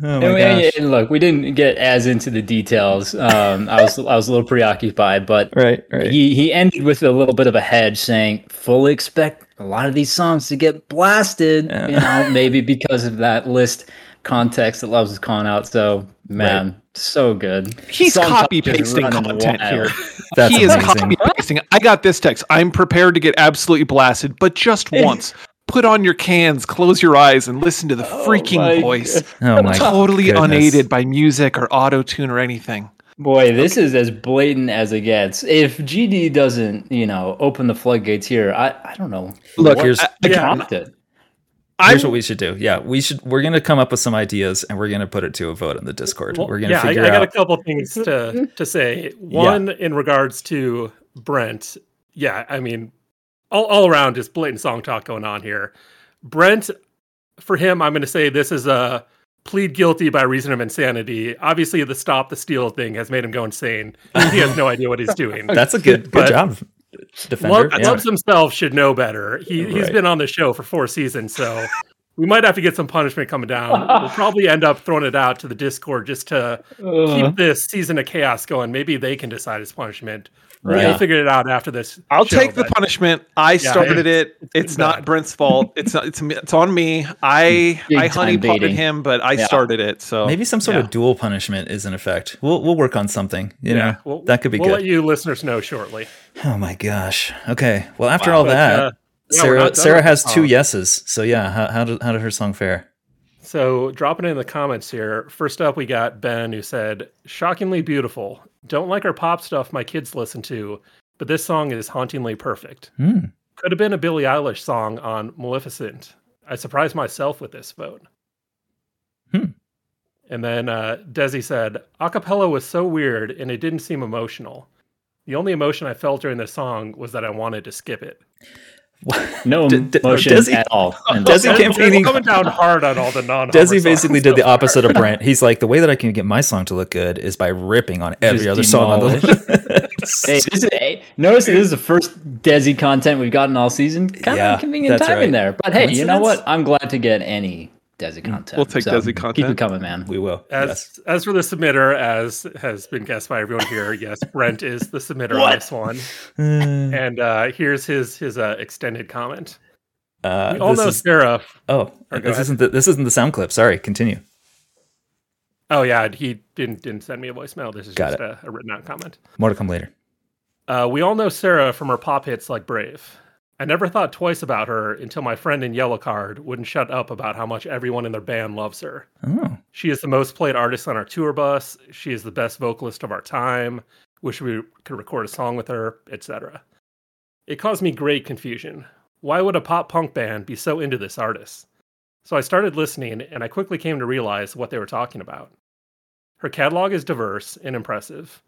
Oh And, my we- gosh. and look, we didn't get as into the details. Um, I was I was a little preoccupied, but Right, right. he he ended with a little bit of a hedge, saying, "Fully expect a lot of these songs to get blasted." Yeah. You know, maybe because of that list context that Lubs is calling out. So, man, so good. He's Song copy pasting content wild. here. That's he is copy pasting. I got this text. I'm prepared to get absolutely blasted, but just once. Put on your cans, close your eyes, and listen to the oh my freaking voice. Oh my totally goodness. unaided by music or auto tune or anything. Boy, this is as blatant as it gets. If GD doesn't, you know, open the floodgates here, I I don't know. Look, what here's Yeah. prompted. here's what we should do. Yeah, we should. We're gonna come up with some ideas and we're gonna put it to a vote in the Discord. Well, we're gonna yeah, I, I figure got a couple things to to say. One in regards to Brent. Yeah, I mean, all, all around just blatant song talk going on here. Brent, for him, I'm going to say this is a plead guilty by reason of insanity. Obviously, the stop the steal thing has made him go insane. He has no idea what he's doing. That's a good good job, defender. Love, Yeah. Lubs himself should know better. He he's Right. been on the show for four seasons, so we might have to get some punishment coming down. we'll probably end up throwing it out to the Discord just to keep this season of chaos going. Maybe they can decide his punishment. We'll figure it out after this. I'll show, take the but- punishment. I started it. It's, been not bad. Brent's fault. It's not, it's it's on me. I Big I time honey potted him, but I Yeah. started it. So Maybe some sort yeah. of dual punishment is in effect. We'll we'll work on something. You know, We'll- that could be We'll good. let you listeners know shortly. Oh my gosh. Okay. Well, after all But, that, uh, Sara not Sara has two yeses. So yeah, how how did how did her song fare? So dropping in the comments here. First up, we got Ben who said, "Shockingly beautiful. Don't like our pop stuff my kids listen to, but this song is hauntingly perfect. Hmm. Could have been a Billie Eilish song on Maleficent. I surprised myself with this vote." Hmm. And then uh, Desi said, "Acapella was so weird, and it didn't seem emotional. The only emotion I felt during the song was that I wanted to skip it." No D- d- emotion Desi- at all. Desi campaigning- coming down hard on all the non. Desi basically did the opposite of Brent. He's like, the way that I can get my song to look good is by ripping on every Just other song on the Hey, this is, hey, notice that this is the first Desi content we've gotten all season. Kind Yeah, of convenient that's timing right. there. But hey, you know what? I'm glad to get any Desi content. We'll take Desi content. Keep it coming, man. We will. As yes. as for the submitter, as has been guessed by everyone here, yes, Brent is the submitter on this one. And uh, here's his his uh, extended comment. Uh, We all know is- Sara. oh, Or this ahead. isn't the, this isn't the sound clip. Sorry. Continue. Oh yeah, he didn't didn't send me a voicemail. This is Got just it. a, a written out comment. More to come later. Uh, we all know Sara from her pop hits like Brave. I never thought twice about her until my friend in Yellowcard wouldn't shut up about how much everyone in their band loves her. Oh, She is the most played artist on our tour bus. She is the best vocalist of our time. Wish we could record a song with her, etc. It caused me great confusion. Why would a pop punk band be so into this artist? So I started listening and I quickly came to realize what they were talking about. Her catalog is diverse and impressive.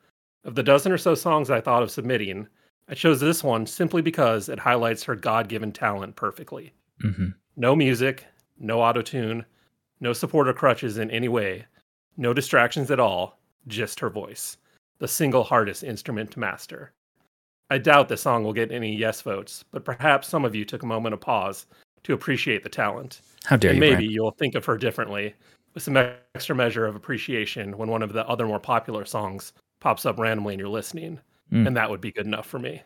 Of the dozen or so songs I thought of submitting, I chose this one simply because it highlights her God given talent perfectly. Mhm. No music, no auto tune, no support or crutches in any way, no distractions at all, just her voice, the single hardest instrument to master. I doubt the song will get any yes votes, but perhaps some of you took a moment of pause to appreciate the talent. How dare and you, maybe Brent. you'll think of her differently with some extra measure of appreciation when one of the other more popular songs pops up randomly and you're listening. Mm. And that would be good enough for me.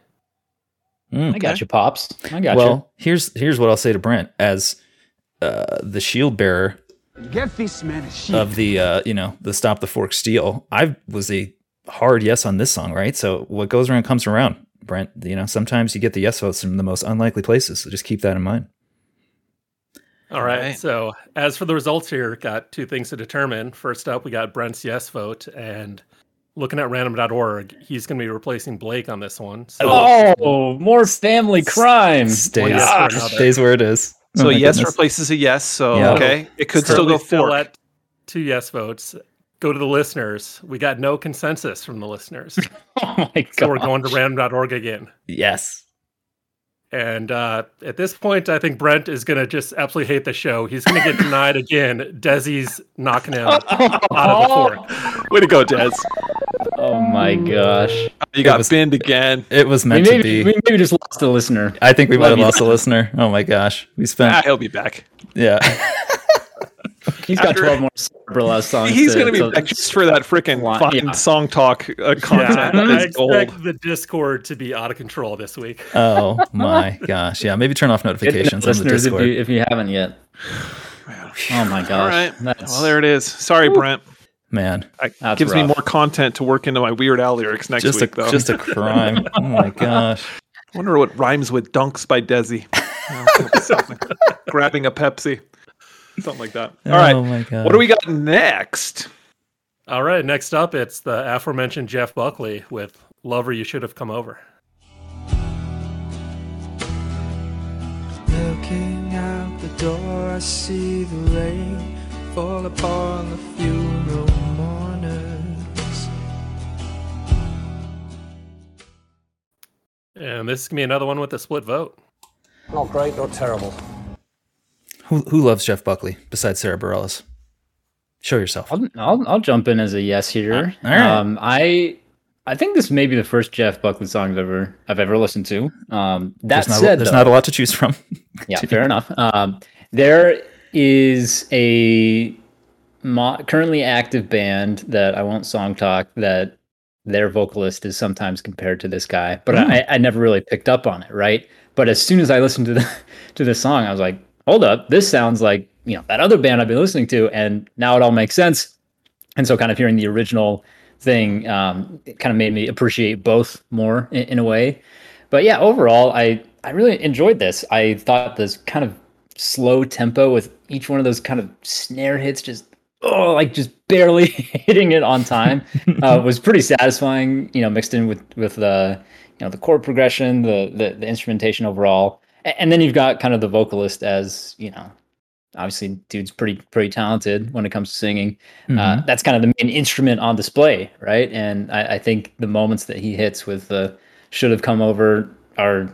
Mm. I got you, pops. I got well, here's here's what I'll say to Brent as uh, the shield bearer Get this man a sheep. of the uh, you know the stop the fork steal. I was a hard yes on this song, right? So what goes around comes around, Brent. You know sometimes you get the yes votes from the most unlikely places, so just keep that in mind. All right. right. So, as for the results here, got two things to determine. First up, we got Brent's yes vote, and looking at random.org, he's going to be replacing Blake on this one. So. Oh, more family crime. Stays yes stays where it is. So Oh yes goodness. replaces a yes. So Yeah. okay, it could still currently go fork. at two yes votes. Go to the listeners. We got no consensus from the listeners. Oh my so, we're going to random.org again. yes. And uh, at this point, I think Brent is going to just absolutely hate the show. He's going to get denied again. Desi's knocking him out of the fork. Way to go, Des. Oh my gosh. You got was- binned again. It was We meant to maybe, be. we maybe just lost a listener. I think we might have lost a listener. Oh my gosh, we Ah, spent he'll be back. yeah. He's got After- 12 more Burlesque songs. He's to- going to be to- back just for that freaking Line- yeah. song talk uh, content. Yeah, that I is expect gold. the Discord to be out of control this week. Oh my gosh, yeah. Maybe turn off notifications on the listeners if Discord. you, if you haven't yet. Oh my gosh. All right. That's, Well, there it is. Sorry, Brent. Man, That That's gives me more content to work into my Weird Al lyrics next just week, a though. just a crime. Oh my gosh. I wonder what rhymes with dunks by Desi. Oh. Grabbing a Pepsi. Something like that. All oh right. Oh my god. What do we got next? All right, next up, it's the aforementioned Jeff Buckley with "Lover, You Should Have Come Over." Looking out the door, I see the rain fall upon the funeral And this is gonna be another one with a split vote. Not great or terrible. Who who loves Jeff Buckley besides Sara Bareilles? Show yourself. I'll, I'll I'll jump in as a yes here. All right. Um, I I think this may be the first Jeff Buckley song I've ever I've ever listened to. Um, that There's not, said, there's though- not a lot to choose from. yeah, fair enough. Um, there is a mo- currently active band that I won't song talk that their vocalist is sometimes compared to this guy, but I, I never really picked up on it, right? But as soon as I listened to the to the song, I was like, hold up, this sounds like you know that other band I've been listening to, and now it all makes sense. And so, kind of hearing the original thing, um, it kind of made me appreciate both more in, in a way. But yeah, overall, I I really enjoyed this. I thought this kind of slow tempo with each one of those kind of snare hits, just oh, like just barely hitting it on time, uh, was pretty satisfying. You know, mixed in with with the you know the chord progression, the the, the instrumentation overall, and then you've got kind of the vocalist as you know. Obviously, dude's pretty pretty talented when it comes to singing. Uh, that's kind of the main instrument on display, right? And I, I think the moments that he hits with the should have come over are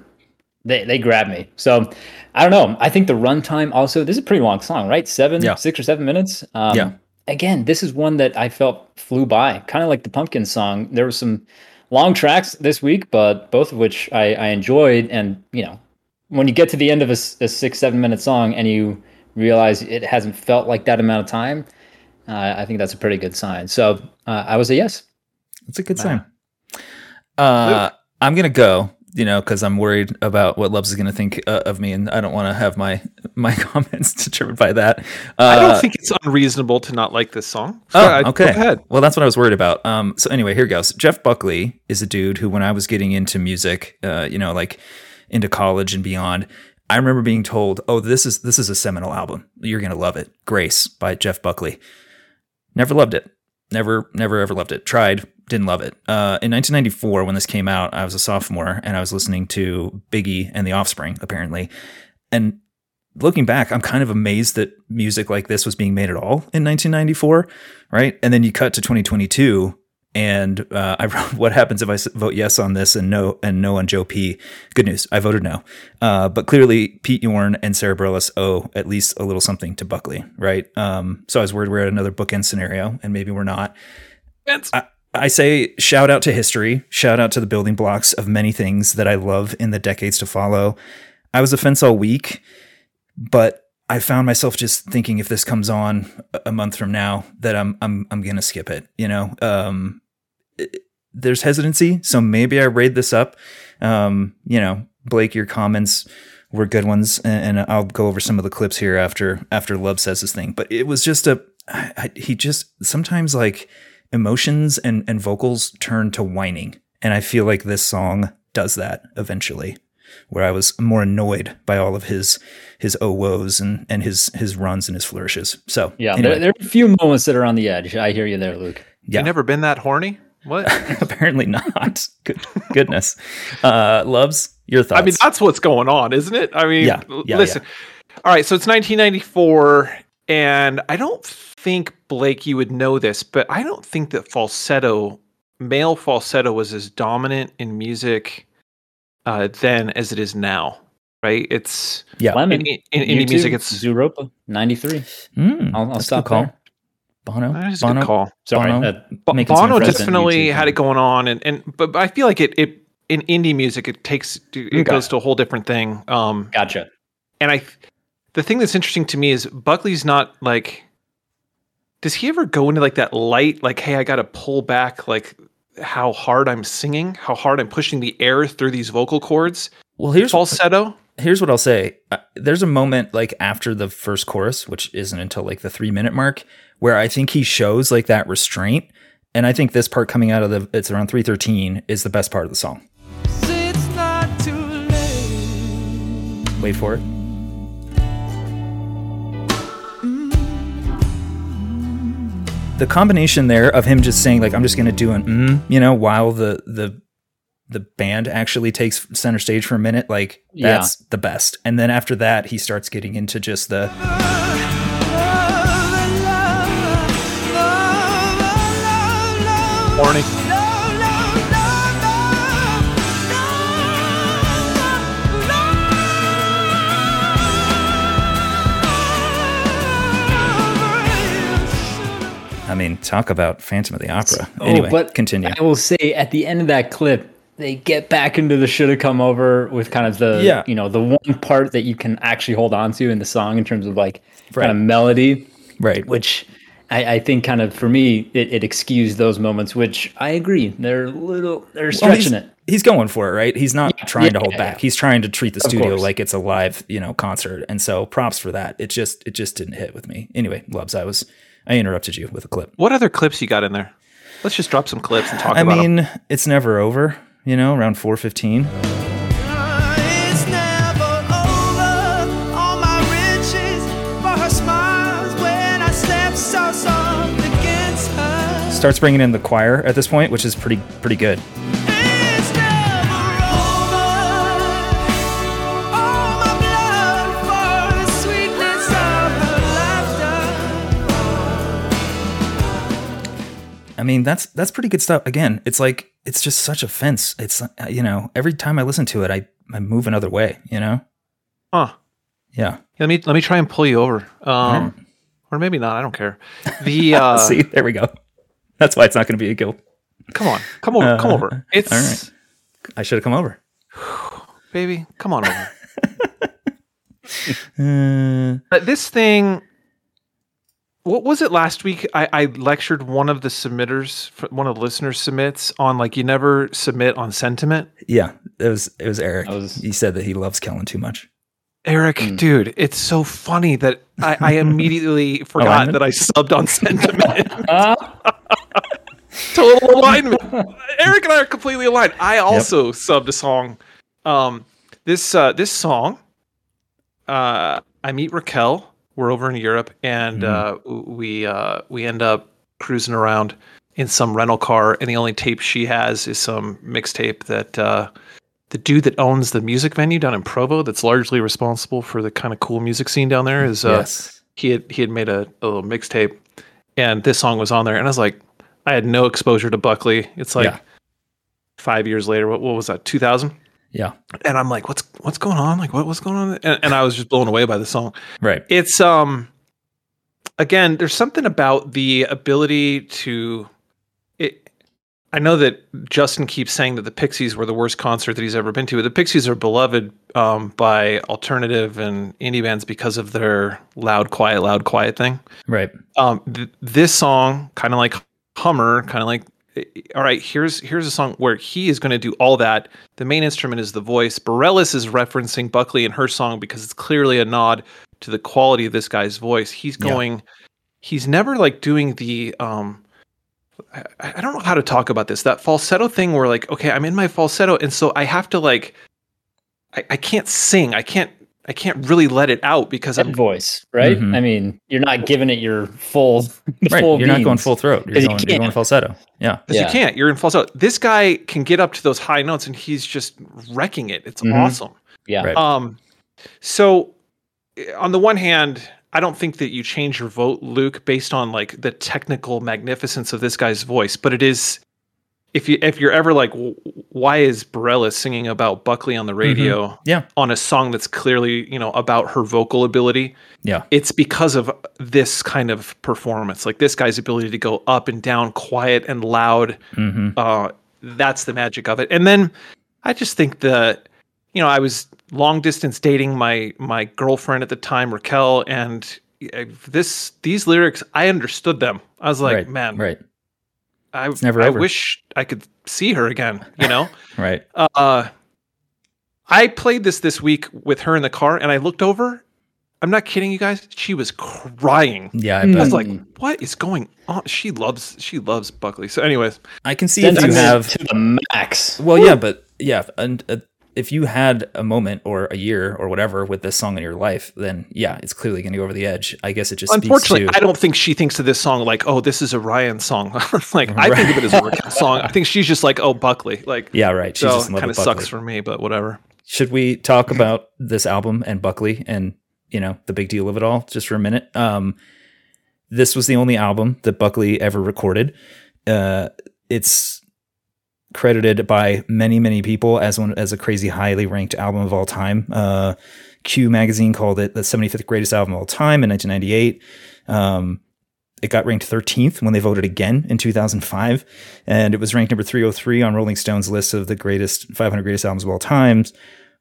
they, they grab me. So I don't know. I think the runtime also this is a pretty long song, right? Seven, Yeah. six or seven minutes. Um, Yeah. Again, this is one that I felt flew by, kind of like the Pumpkin song. There were some long tracks this week, but both of which I, I enjoyed. And you know, when you get to the end of a six, seven minute song and you realize it hasn't felt like that amount of time, uh, I think that's a pretty good sign. So uh, I was a yes. It's a good sign. Uh, I'm gonna go. You know, because I'm worried about what Lubs is gonna think uh, of me, and I don't want to have my my comments determined by that. Uh, I don't think it's unreasonable to not like this song. Oh, I- okay. Go ahead. Well, that's what I was worried about. Um, so anyway, here goes. Jeff Buckley is a dude who, when I was getting into music, uh, you know, like into college and beyond, I remember being told, "Oh, this is this is a seminal album. You're gonna love it." Grace by Jeff Buckley. Never loved it. Never, never, ever loved it. Tried, didn't love it. Uh, in 1994, when this came out, I was a sophomore and I was listening to Biggie and The Offspring, apparently. And looking back, I'm kind of amazed that music like this was being made at all in 1994, right? And then you cut to 2022 and uh, I wrote, "What happens if I vote yes on this and no and no on Joe P?" Good news, I voted no. Uh, but clearly, Pete Yorn and Sara Bareilles owe at least a little something to Buckley, right? Um, so I was worried we're at another bookend scenario, and maybe we're not. I, I say shout out to history, shout out to the building blocks of many things that I love in the decades to follow. I was a fence all week, but I found myself just thinking if this comes on a- month from now that I'm I'm I'm gonna skip it. You know, um, there's hesitancy, so maybe I raid this up. Um, you know, Blake, your comments were good ones, and, and I'll go over some of the clips here after after Love says his thing. But it was just a I, I, he just sometimes like emotions and and vocals turn to whining, and I feel like this song does that eventually where I was more annoyed by all of his his oh woes and and his his runs and his flourishes. So Yeah, anyway, there, there are a few moments that are on the edge. I hear you there, Luke. yeah, You never been that horny? What? apparently not. Good, goodness, uh, Lubs your thoughts. I mean, that's what's going on, isn't it? I mean, Yeah, yeah, listen. All right, so it's 1994, and I don't think Blake you would know this, but I don't think that falsetto, male falsetto, was as dominant in music uh, then as it is now. Right? It's yeah. Lemon. in, in, in indie music. It's Zooropa, 93. Mm, I'll, I'll that's a stop good call. there. Bono, that is a Bono, good call. Sorry. Bono. uh, Bo- Bono definitely U2 had it going on, and, and but, but I feel like it it in indie music it takes it Okay. goes to a whole different thing. Um, gotcha. and I, the thing that's interesting to me is Buckley's not like. Does he ever go into like that light, like, hey, I got to pull back, like how hard I'm singing, how hard I'm pushing the air through these vocal cords, Well, here's falsetto. Here's what I'll say. Uh, there's a moment like after the first chorus, which isn't until like the three minute mark, where I think he shows like that restraint. And I think this part coming out of the it's around 313 is the best part of the song. It's not too late. Wait for it. The combination there of him just saying like I'm just gonna do an mm, you know, while the the the band actually takes center stage for a minute, like Yeah. that's the best. And then after that, he starts getting into just the Horny. I mean, talk about Phantom of the Opera. Oh, anyway, but continue. I will say at the end of that clip, they get back into the should have come over with kind of the Yeah. you know the one part that you can actually hold on to in the song in terms of like Right. kind of melody, right. which I, I think kind of for me it, it excused those moments. Which I agree, they're a little they're Well, stretching he's, it. he's going for it, right? He's not trying to hold yeah, back. yeah. He's trying to treat the studio course. like it's a live, you know, concert. And so props for that. It just it just didn't hit with me. Anyway, Lubs, I was I interrupted you with a clip. What other clips you got in there? Let's just drop some clips and talk about it. I about 'em. mean, it's never over, you know, around 415. It's never over. All my riches for her smiles when I step so soft against her. Starts bringing in the choir at this point, which is pretty pretty good. Mean, that's that's pretty good stuff. Again, it's like it's just such a fence. It's uh, you know, every time I listen to it, I I move another way, you know? Huh. Yeah. Let me let me try and pull you over. Um, or maybe not. I don't care. The uh, See, there we go. That's why it's not going to be a guilt. come on, come over, come Uh, over. It's all right. I should have come over. baby, come on over. Uh, But this thing, what was it last week? I, I lectured one of the submitters, one of the listeners submits on like you never submit on sentiment. yeah, it was it was Eric. Was- he said that he loves Kellen too much. Eric, Hmm. dude, it's so funny that I, I immediately forgot Alignment? that I subbed on sentiment. Total alignment. Eric and I are completely aligned. I also subbed a song. Um, this uh, this song, uh, I meet Raquel. We're over in Europe, and uh, we uh, we end up cruising around in some rental car, and the only tape she has is some mixtape that uh, the dude that owns the music venue down in Provo, that's largely responsible for the kind of cool music scene down there, is uh, yes. he had he had made a, a little mixtape, and this song was on there, and I was like, I had no exposure to Buckley. It's like Yeah. five years later. What, what was that? 2000. Yeah. And I'm like, what's what's going on? Like, what, what's going on? And, and I was just blown away by the song. Right. It's um, again, there's something about the ability to. It. I know that Justin keeps saying that the Pixies were the worst concert that he's ever been to. The Pixies are beloved um, by alternative and indie bands because of their loud, quiet, loud, quiet thing. Right. Um, th- this song, kind of like Hummer, kind of like, all right, here's here's a song where he is going to do all that. The main instrument is the voice. Bareilles is referencing Buckley in her song because it's clearly a nod to the quality of this guy's voice. He's Yeah. going, he's never like doing the um. I, I don't know how to talk about this. That falsetto thing where like, okay, I'm in my falsetto, and so I have to like, I, I can't sing. I can't. I can't really let it out because Head I'm voice, right? Mhm. I mean, you're not giving it your full, Right. full You're not going full throat. You're 'Cause you going, you're going falsetto. Yeah. Because Yeah. you can't. You're in falsetto. This guy can get up to those high notes, and he's just wrecking it. It's Mhm. awesome. Yeah. Right. Um, so eh, on the one hand, I don't think that you change your vote, Luke, based on like the technical magnificence of this guy's voice, but it is. If you if you're ever like, why is Bareilles singing about Buckley on the radio Yeah. on a song that's clearly you know about her vocal ability? Yeah. it's because of this kind of performance like this guy's ability to go up and down quiet and loud hmm uh that's the magic of it and then i just think that you know i was long distance dating my my girlfriend at the time raquel and uh, this these lyrics i understood them i was like right. man Right. I, never I over. wish i could see her again you know Right. uh i played this this week with her in the car and i looked over i'm not kidding you guys she was crying Yeah. I, I was like, "What is going on?" She loves she loves Buckley. So, anyways, I can see if you have to the max. Well, yeah, but yeah, and uh, if you had a moment or a year or whatever with this song in your life, then yeah, it's clearly going to go over the edge. I guess it just unfortunately, speaks I don't think she thinks of this song like, "Oh, this is a Ryan song." like, I think of it as a Raquel song. I think she's just like, "Oh, Buckley." Like, yeah, right. She's so just kind of sucks for me, but whatever. Should we talk about this album and Buckley and you know the big deal of it all just for a minute? Um, this was the only album that Buckley ever recorded. Uh, it's credited by many many people as one as a crazy highly ranked album of all time. Uh, Q magazine called it the 75th greatest album of all time in 1998. Um, it got ranked 13th when they voted again in 2005, and it was ranked number 303 on Rolling Stone's list of the greatest 500 greatest albums of all times.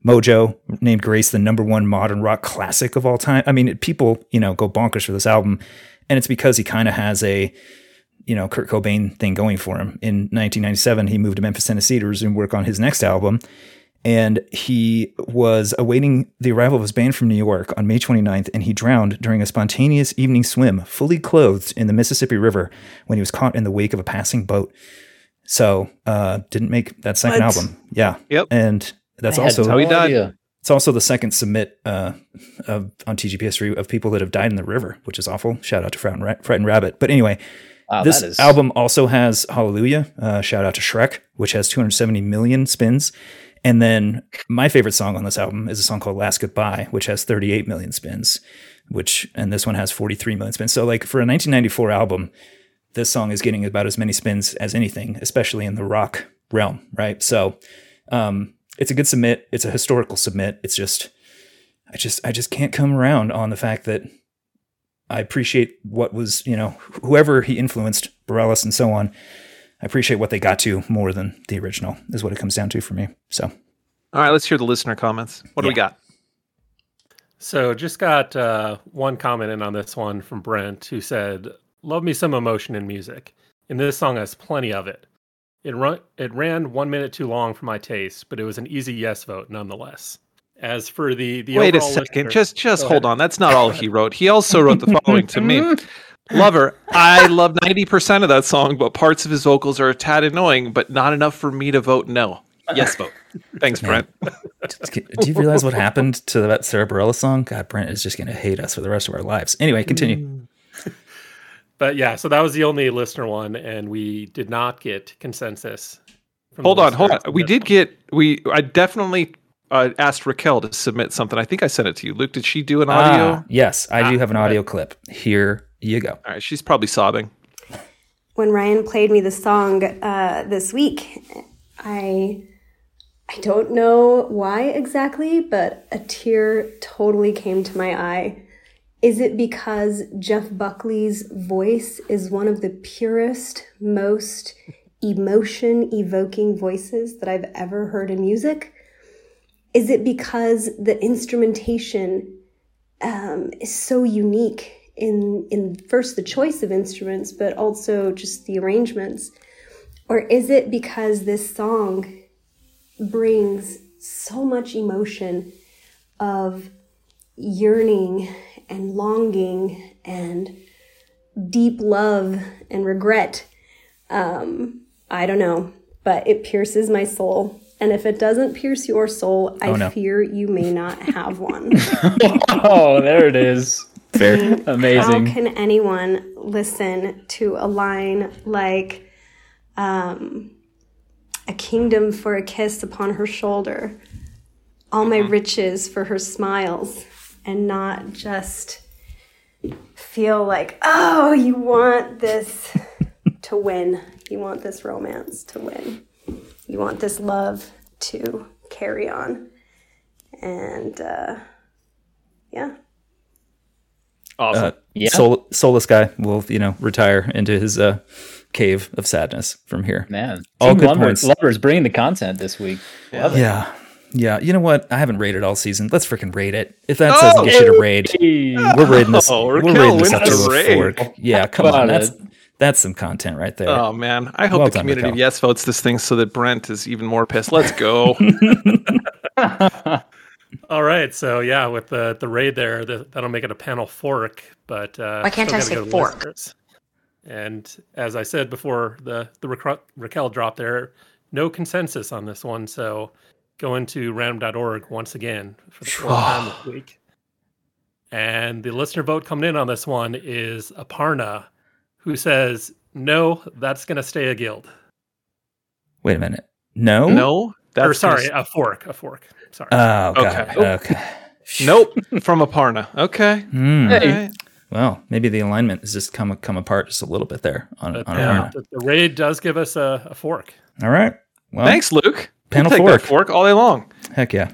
Mojo named Grace the number one modern rock classic of all time. I mean, people, you know, go bonkers for this album, and it's because he kind of has a, you know, Kurt Cobain thing going for him. In 1997, he moved to Memphis, Tennessee to resume work on his next album, and he was awaiting the arrival of his band from New York on May 29th, and he drowned during a spontaneous evening swim, fully clothed in the Mississippi River, when he was caught in the wake of a passing boat. So, uh, didn't make that second What? album. Yeah. Yep. And that's I also how he died. idea. it's also the second submit uh, of, on TGP history of people that have died in the river, which is awful. Shout out to Frightened, Ra- Frightened Rabbit. But anyway, Wow, this is album also has Hallelujah. Uh, shout out to Shrek, which has 270 million spins. And then my favorite song on this album is a song called Last Goodbye, which has 38 million spins, which, and this one has 43 million spins. So, like, for a 1994 album, this song is getting about as many spins as anything, especially in the rock realm, right? So, um, it's a good submit. It's a historical submit. It's just, I just, I just can't come around on the fact that I appreciate what was, you know, whoever he influenced, Bareilles and so on. I appreciate what they got to more than the original, is what it comes down to for me. So, All right, let's hear the listener comments. What do we got? So just got uh, one comment in on this one from Brent who said, "Love me some emotion in music, and this song has plenty of it. It run it ran one minute too long for my taste, but it was an easy yes vote nonetheless." As for the the Wait a second. listener- Just just hold ahead. on. That's not all he wrote. He also wrote the following to me. Mm-hmm. Lover, I love 90% of that song, but parts of his vocals are a tad annoying, but not enough for me to vote no. Yes vote. Thanks, Brent. do you realize what happened to that Sara Bareilles song? God, Brent is just going to hate us for the rest of our lives. Anyway, continue. Mm. But yeah, so that was the only listener one, and we did not get consensus. Hold on, hold on. We did get we I definitely uh, asked Raquel to submit something. I think I sent it to you. Luke, did she do an audio? Ah, yes, I do Ah, have an right. audio clip. Here you go. All right, she's probably sobbing. when Ryan played me the song uh, this week, I I don't know why exactly, but a tear totally came to my eye. Is it because Jeff Buckley's voice is one of the purest, most emotion evoking voices that I've ever heard in music? Is it because the instrumentation um, is so unique in in first the choice of instruments, but also just the arrangements? Or is it because this song brings so much emotion of yearning and longing and deep love and regret? Um, I don't know, but it pierces my soul. And if it doesn't pierce your soul, I Oh, no. fear you may not have one. oh, there it is. Fair. Amazing. How can anyone listen to a line like, um, a kingdom for a kiss upon her shoulder, all my riches for her smiles, and not just feel like, oh, you want this to win. You want this romance to win. You want this love to carry on. And uh, yeah. Uh, Yeah. soul, soulless guy will, you know, retire into his uh, cave of sadness from here. Man, all Team good Lumber, points. Lumber's bringing the content this week. Love it. Yeah. Yeah. You know what? I haven't rated all season. Let's freaking rate it. If that doesn't get you to raid, we're rating this. Oh, we're Raquel rating this up to the a raid. fork. Yeah. Come About on. That's it. That's some content right there. Oh man, I hope Well the community Raquel. yes votes this thing so that Brent is even more pissed. Let's go. All right, so yeah, with the the raid there, that, that'll make it a panel fork. But uh, Why can't still I gotta say fork? listeners. And as I said before, the the Raquel, Raquel drop there, no consensus on this one. So go into random.org once again for the fourth time this week. And the listener vote coming in on this one is Aparna, who says, "No, that's going to stay a guild." Wait a minute. No. no, or sorry, gonna- a fork, a fork. Sorry. Oh god. Okay. Okay. nope, from Aparna. Okay. All right. Well, maybe the alignment has just come come apart just a little bit there on, But, on uh, Aparna. the, the raid does give us a, a fork. All right. Well, Thanks, Luke. Panel We'll take that fork. fork all day long. Heck yeah.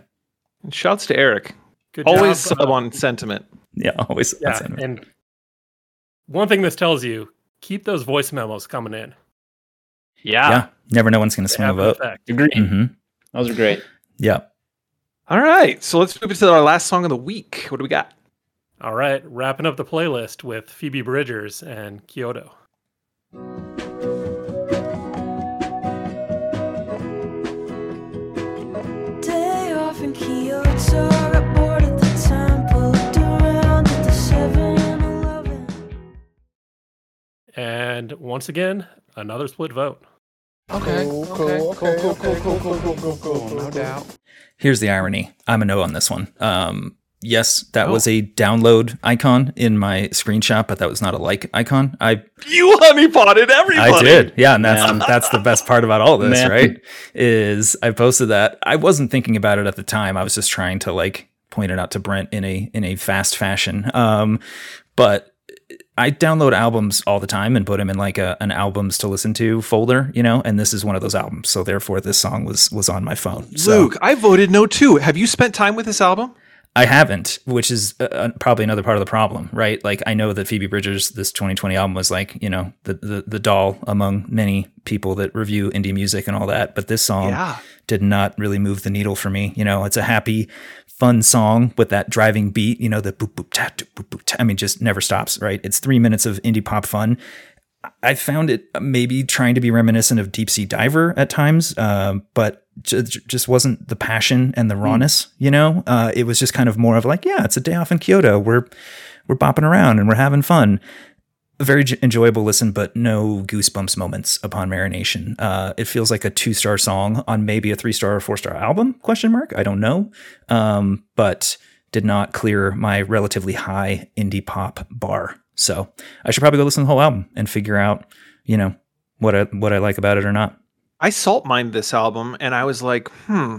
And shouts to Eric. Good Always job, sub uh, on sentiment. Yeah. Always. Yeah, that's it. and one thing this tells you: keep those voice memos coming in. Yeah. yeah. Never know when's going to They swing a vote. effect. Agreed. hmm Those are great. Yeah. All right, so let's move to our last song of the week. What do we got? All right, wrapping up the playlist with Phoebe Bridgers and Kyoto. And once again, another split vote. Okay. Cool, cool, okay. Cool, okay. Cool, cool, cool, cool, cool, cool, No doubt. Here's the irony. I'm a no on this one. Um, yes, that oh. was a download icon in my screenshot, but that was not a like icon. I you honeypotted everybody. I did, yeah, and that's the, that's the best part about all this, Man. right? Is I posted that. I wasn't thinking about it at the time. I was just trying to like point it out to Brent in a in a fast fashion. Um, but I download albums all the time and put them in like a, an albums to listen to folder, you know, and this is one of those albums. So therefore this song was was on my phone. So Luke, I voted no too. Have you spent time with this album? I haven't, which is uh, uh, probably another part of the problem, right? Like I know that Phoebe Bridgers, this 2020 album was like, you know, the, the the doll among many people that review indie music and all that, but this song Yeah. did not really move the needle for me. You know, it's a happy, fun song with that driving beat, you know, the boop boop ta boop boop ta. I mean, just never stops, right? It's three minutes of indie pop fun. I found it maybe trying to be reminiscent of Deep Sea Diver at times, uh, but j- just wasn't the passion and the rawness. You know, uh, it was just kind of more of like, yeah, it's a day off in Kyoto. We're we're bopping around and we're having fun. A very j- enjoyable listen, but no goosebumps moments upon marination. Uh, it feels like a two star song on maybe a three star or four star album? Question mark. I don't know, um, but did not clear my relatively high indie pop bar. So I should probably go listen to the whole album and figure out, you know, what I what I like about it or not. I salt mined this album and I was like, hmm,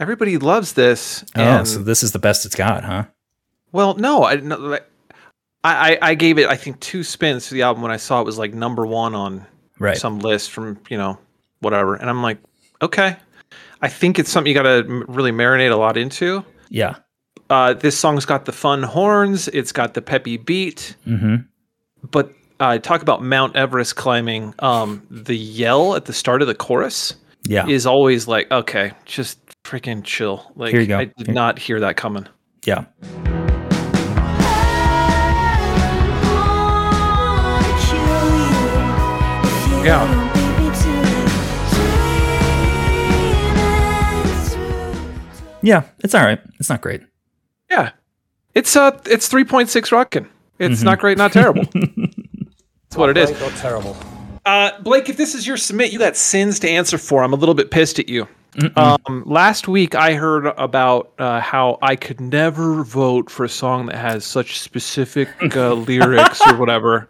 everybody loves this. Oh, so this is the best it's got, huh? well, no, I no, like, I, I I gave it I think two spins to the album when I saw it was like number one on Right. some list from you know whatever, and I'm like, okay, I think it's something you got to really marinate a lot into. Yeah. Uh, this song's got the fun horns, it's got the peppy beat, Mm-hmm. but uh, talk about Mount Everest climbing. Um, the yell at the start of the chorus Yeah. is always like, okay, just freaking chill. Like, Here you go. I did Here- not hear that coming. Yeah. Yeah. Yeah. It's all right. It's not great. Yeah, it's uh, it's three point six rockin'. It's Mhm. not great, not terrible. That's what it is. Great or terrible. Uh, Blake, if this is your submit, you got sins to answer for. I'm a little bit pissed at you. Um, last week, I heard about uh, how I could never vote for a song that has such specific uh, lyrics or whatever.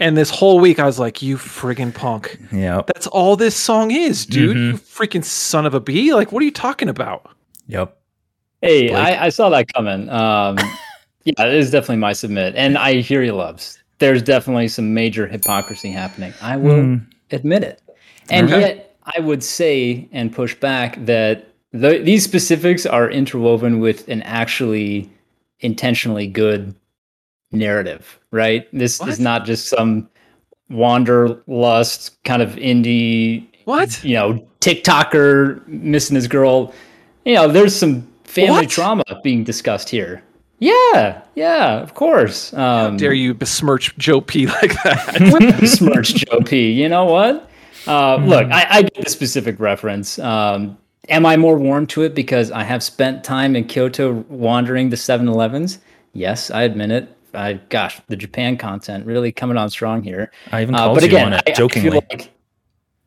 And this whole week, I was like, "You friggin' punk! Yeah. That's all this song is, dude. Mhm. You freaking son of a bee! Like, what are you talking about?" Yep. Hey, I, I saw that coming. Um, yeah, it is definitely my submit, and I hear you Lubs. There's definitely some major hypocrisy happening. I will Hmm. admit it, and Okay. yet I would say and push back that the, these specifics are interwoven with an actually intentionally good narrative. Right? This is not just some wanderlust kind of indie what you know TikToker missing his girl. You know, there's some family What? trauma being discussed here. Yeah, yeah, of course. Um, Dare you besmirch Joe P like that? besmirch Joe P. You know what? Uh, Look, I, I get the specific reference. Um, am I more warm to it because I have spent time in Kyoto wandering the 7-Elevens? Yes, I admit it. I gosh, the Japan content really coming on strong here. I even Uh, called but you again, on it I- I jokingly. feel like,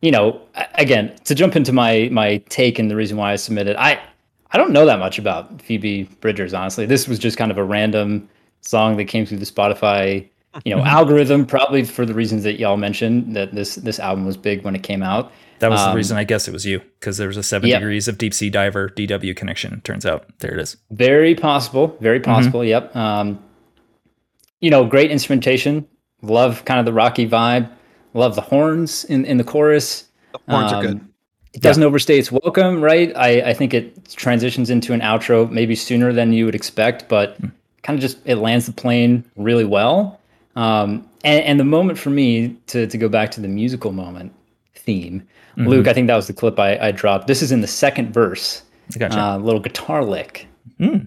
you know, again, to jump into my my take and the reason why I submitted, I I don't know that much about Phoebe Bridgers. Honestly, this was just kind of a random song that came through the Spotify, you know, algorithm. Probably for the reasons that y'all mentioned that this this album was big when it came out. That was the Um, reason I guess it was you because there was a seven Yep. degrees of deep sea diver DW connection. Turns out there it is. Very possible. Very Mm-hmm. possible. Yep. Um, you know, great instrumentation. Love kind of the rocky vibe. Love the horns in, in the chorus. The horns are good. It doesn't overstay its welcome, right? I, I think it transitions into an outro maybe sooner than you would expect, but Hmm. kind of just it lands the plane really well. Um, and, and the moment for me to, to go back to the musical moment theme, Mhm. Luke, I think that was the clip I, I dropped. This is in the second verse. Gotcha. Uh, little guitar lick. He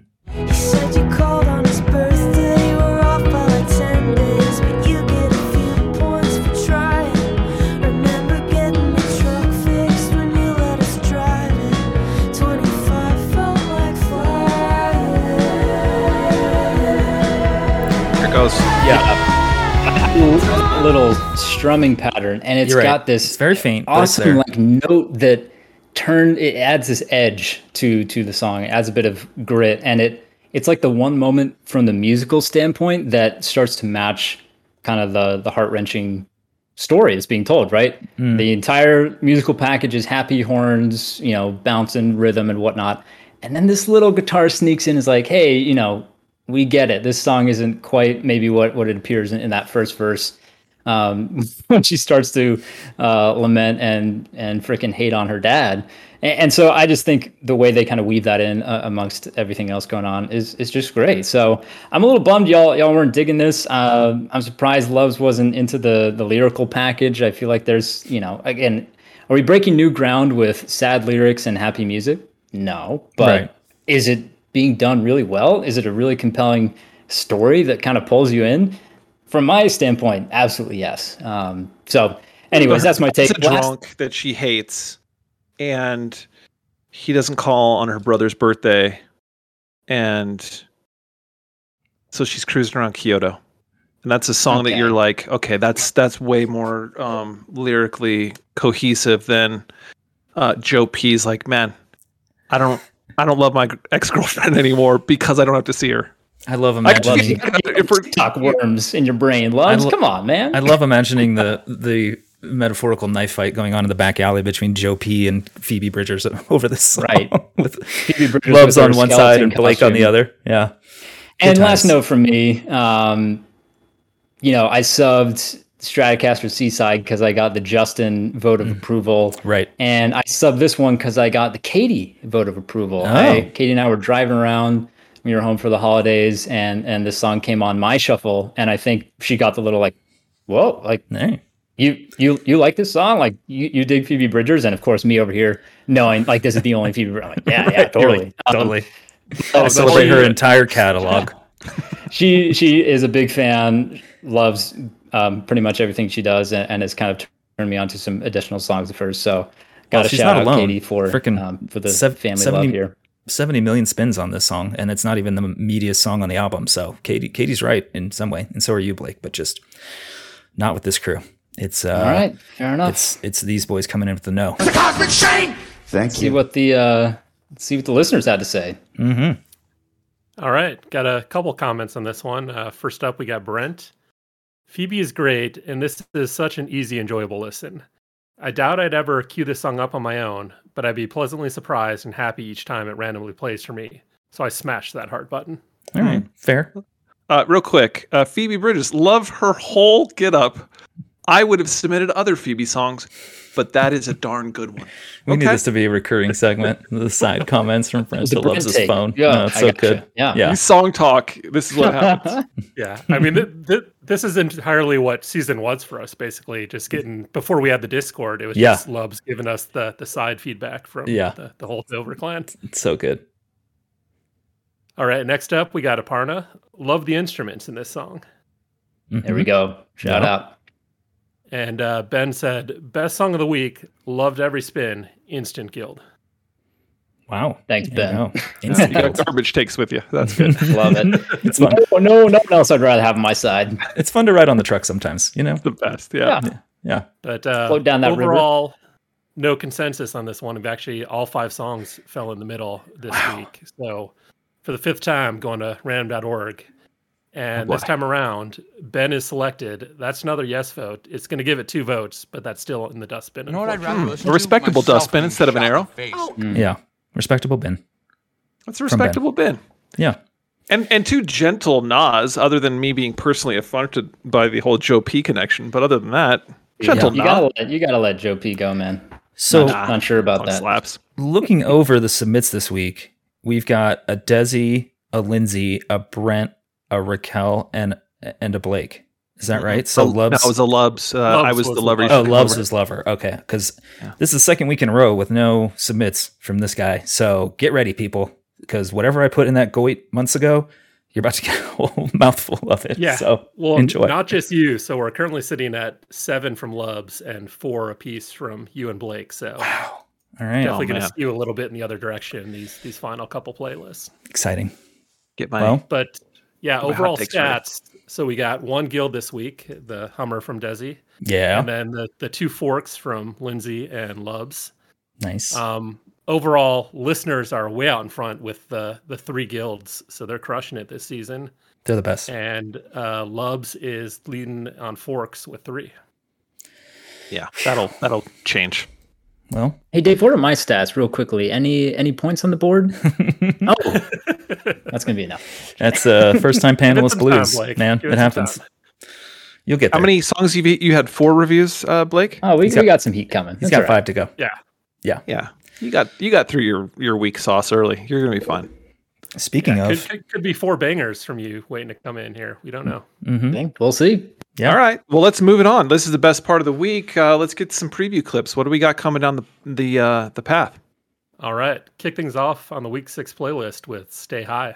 little strumming pattern, and it's You're right. got this It's very faint, awesome like note that turn it adds this edge to to the song. It adds a bit of grit, and it it's like the one moment from the musical standpoint that starts to match kind of the the heart wrenching story that's being told. Right, Mm. the entire musical package is happy horns, you know, bouncing rhythm and whatnot, and then this little guitar sneaks in, is like, hey, you know, we get it. This song isn't quite maybe what what it appears in, in that first verse. Um, when she starts to uh, lament and and freaking hate on her dad, and, and so I just think the way they kind of weave that in uh, amongst everything else going on is is just great. So I'm a little bummed y'all y'all weren't digging this. Uh, I'm surprised Lubs wasn't into the the lyrical package. I feel like there's you know again, are we breaking new ground with sad lyrics and happy music? No, but Right. is it being done really well? Is it a really compelling story that kind of pulls you in? From my standpoint, absolutely yes. Um, so, anyways, that's my take. A Last- drunk that she hates, and he doesn't call on her brother's birthday, and so she's cruising around Kyoto, and that's a song that you're like, okay, that's that's way more um, lyrically cohesive than uh, Joe P's. Like, man, I don't, I don't love my ex girlfriend anymore because I don't have to see her. I love I imagining. if we're- Talk worms in your brain, Lubs. lo- Come on, man. I love imagining the the metaphorical knife fight going on in the back alley between Joe P and Phoebe Bridgers over this song. Right. With Phoebe Bridgers Lubs on one side and Blake on the other. Yeah. And Good last note from me, um, you know, I subbed Stratocaster Seaside because I got the Justin vote of approval. Right. And I subbed this one because I got the Katie vote of approval. Oh. I, Katie and I were driving around. We were home for the holidays, and and this song came on my shuffle, and I think she got the little like, whoa, like Hey. you you you like this song? Like you, you dig Phoebe Bridgers, and of course me over here knowing like this is the only Phoebe. I'm like, yeah, yeah, totally, Um, Totally. so I celebrate her entire catalog. she she is a big fan, loves um, pretty much everything she does, and, and has kind of turned me on to some additional songs of hers. So, got Well, to she's shout out alone. Katie for Frickin' um, for the sev- family 70 love here. 70 million spins on this song, and it's not even the meatiest song on the album. So Katie, Katie's right in some way, and so are you, Blake, but just not with this crew. It's uh, All right, fair enough. It's it's these boys coming in with the no. Thank you. see what the uh, see what the listeners had to say. Mm-hmm. All right, got a couple comments on this one. Uh, first up, we got Brent. Phoebe is great, and this is such an easy, enjoyable listen. I doubt I'd ever cue this song up on my own, but I'd be pleasantly surprised and happy each time it randomly plays for me. So I smashed that heart button. All right, fair. Uh, real quick, uh, Phoebe Bridges, love her whole get up. I would have submitted other Phoebe songs, but that is a darn good one. We need this to be a recurring segment. The side comments from friends The that loves his phone. Yeah, no, it's I so gotcha. good. Yeah. yeah. We song talk. This is what happens. Yeah, I mean, th- th- this is entirely what season was for us. Basically, just getting before we had the Discord, it was Yeah. just Lubs giving us the the side feedback from Yeah. the, the whole Silver clan. It's so good. All right, next up we got Aparna. Love the instruments in this song. There we go. Shout Yeah. out. And uh, Ben said, "Best song of the week. Loved every spin. Instant guild." Wow. Thanks, There you Ben. go. You got garbage takes with you. That's good. Love it. It's fun. no, no, no one else I'd rather have on my side. It's fun to ride on the truck sometimes, you know? the best. Yeah. Yeah. Yeah. But uh, Float down that river. overall, no consensus on this one. We've actually all five songs fell in the middle this week. So for the fifth time, going to random.org. And this time around, Ben is selected. That's another yes vote. It's going to give it two votes, but that's still in the dustbin. You know what I'd rather listen A respectable Myself dustbin instead of an arrow. the face. Mm. Yeah. Respectable bin. That's a respectable bin. Yeah. And and two gentle Nas, other than me being personally affronted by the whole Joe P connection. But other than that, gentle You Nas. gotta let you gotta let Joe P go, man. So not, not sure about that. slaps. looking over the submits this week, we've got a Desi, a Lindsay, a Brent, a Raquel, and and a Blake. Is that right? So Oh, Lubs. No, it was a Lubs. Uh, Lubs I was, was the the lover. Oh, should Loves cover. lover. Okay, because this is the second week in a row with no submits from this guy. So get ready, people, because whatever I put in that Goit months ago, you're about to get a whole mouthful of it. Yeah. So well, enjoy. not just you. So we're currently sitting at seven from Lubs and four apiece from you and Blake. So All right. definitely Oh, going to man. skew a little bit in the other direction. These these final couple playlists. Exciting. Get my Well, But yeah, My overall stats. ready. Stats. So we got one guild this week, the Hummer from Desi, yeah. and then the, the two forks from Lindsay and Lubs. Nice. Um, overall, listeners are way out in front with the the three guilds, so they're crushing it this season. They're the best. And uh, Lubs is leading on forks with three. yeah. That'll that'll change. Well, Hey Dave, what are my stats real quickly? Any any points on the board? oh, that's gonna be enough. that's uh, first time Give it panelist some time, blues, man. Give It it happens. time. You'll get How many songs have you you had four reviews, uh, Blake? Oh, we, He's we got- got some heat coming. He's That's got all right. five to go. Yeah. Yeah. Yeah. You got you got through your your weak sauce early. You're gonna be fine. Speaking Could, of, could, could be four bangers from you waiting to come in here. We don't know. Mm-hmm. We'll see. Yeah. All right. Well, let's move it on. This is the best part of the week. Uh, let's get some preview clips. What do we got coming down the the uh, the path? All right. Kick things off on the week six playlist with Stay High.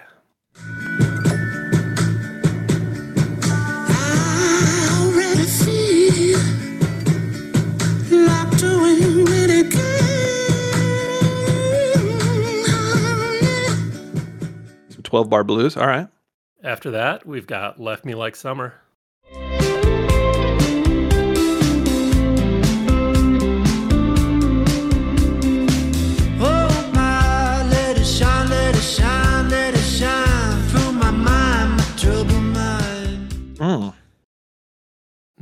already feel like doing it again. Some twelve bar blues. All right. After that, we've got Left Me Like Summer.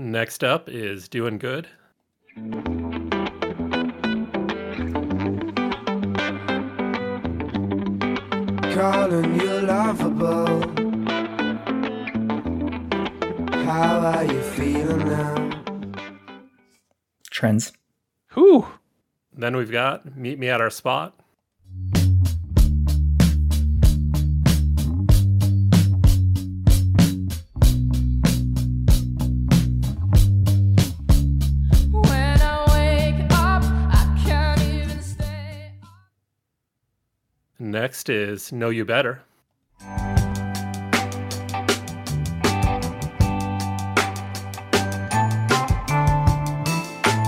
Next up is Doing Good. Calling you lovable. How are you feeling now? Trends. Whew. Then we've got Meet Me at Our Spot. Next is Know You Better.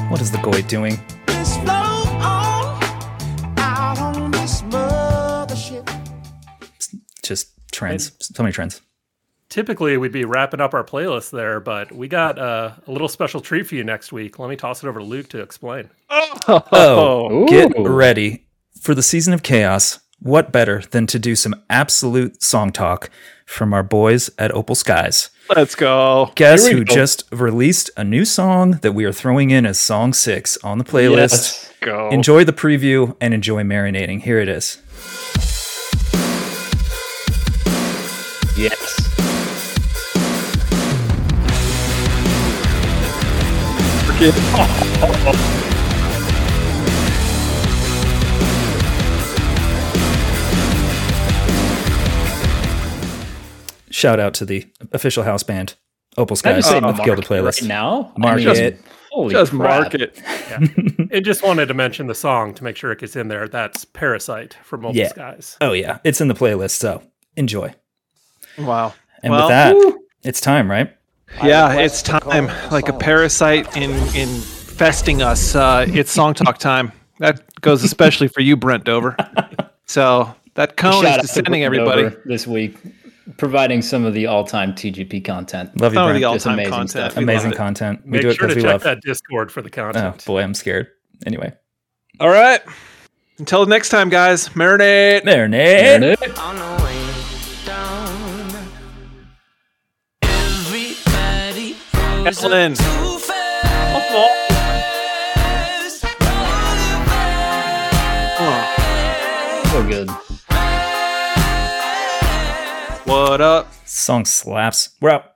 What is the Goit doing? Let's float on out on this mothership. Just trends. So many trends. Typically, we'd be wrapping up our playlist there, but we got uh, a little special treat for you next week. Let me toss it over to Luke to explain. Oh, get ready for the season of chaos. What better than to do some absolute song talk from our boys at Opal Skies? Let's go. Guess who go. just released a new song that we are throwing in as song six on the playlist? Yes. Go. Enjoy the preview and enjoy marinating. Here it is. Yes. Shout out to the official house band, Opal Can I Skies just say of mark Gilded Playlist. right now? Mark I mean, it. Holy Just crap. mark it. It just wanted to mention the song to make sure it gets in there. That's Parasite from Mobile Yeah. Skies. Oh yeah, it's in the playlist, so enjoy. Wow. And Well, with that, it's time, right? Yeah, it's time. Like a parasite in infesting us. Uh, it's song talk time. That goes especially for you, Brent Dover. So that cone Shout is to descending, everybody. Dover this week, providing some of the all-time TGP content. Love you, Some of the Just all-time amazing content. stuff. Amazing content. We Make do it sure to we check love. that Discord for the content. Oh boy, I'm scared. Anyway, All right. Until next time, guys. Marinate. marinate. Marinate. On the way down. Everybody goes Ellen. too fast. So good. What up? Song slaps. We're out.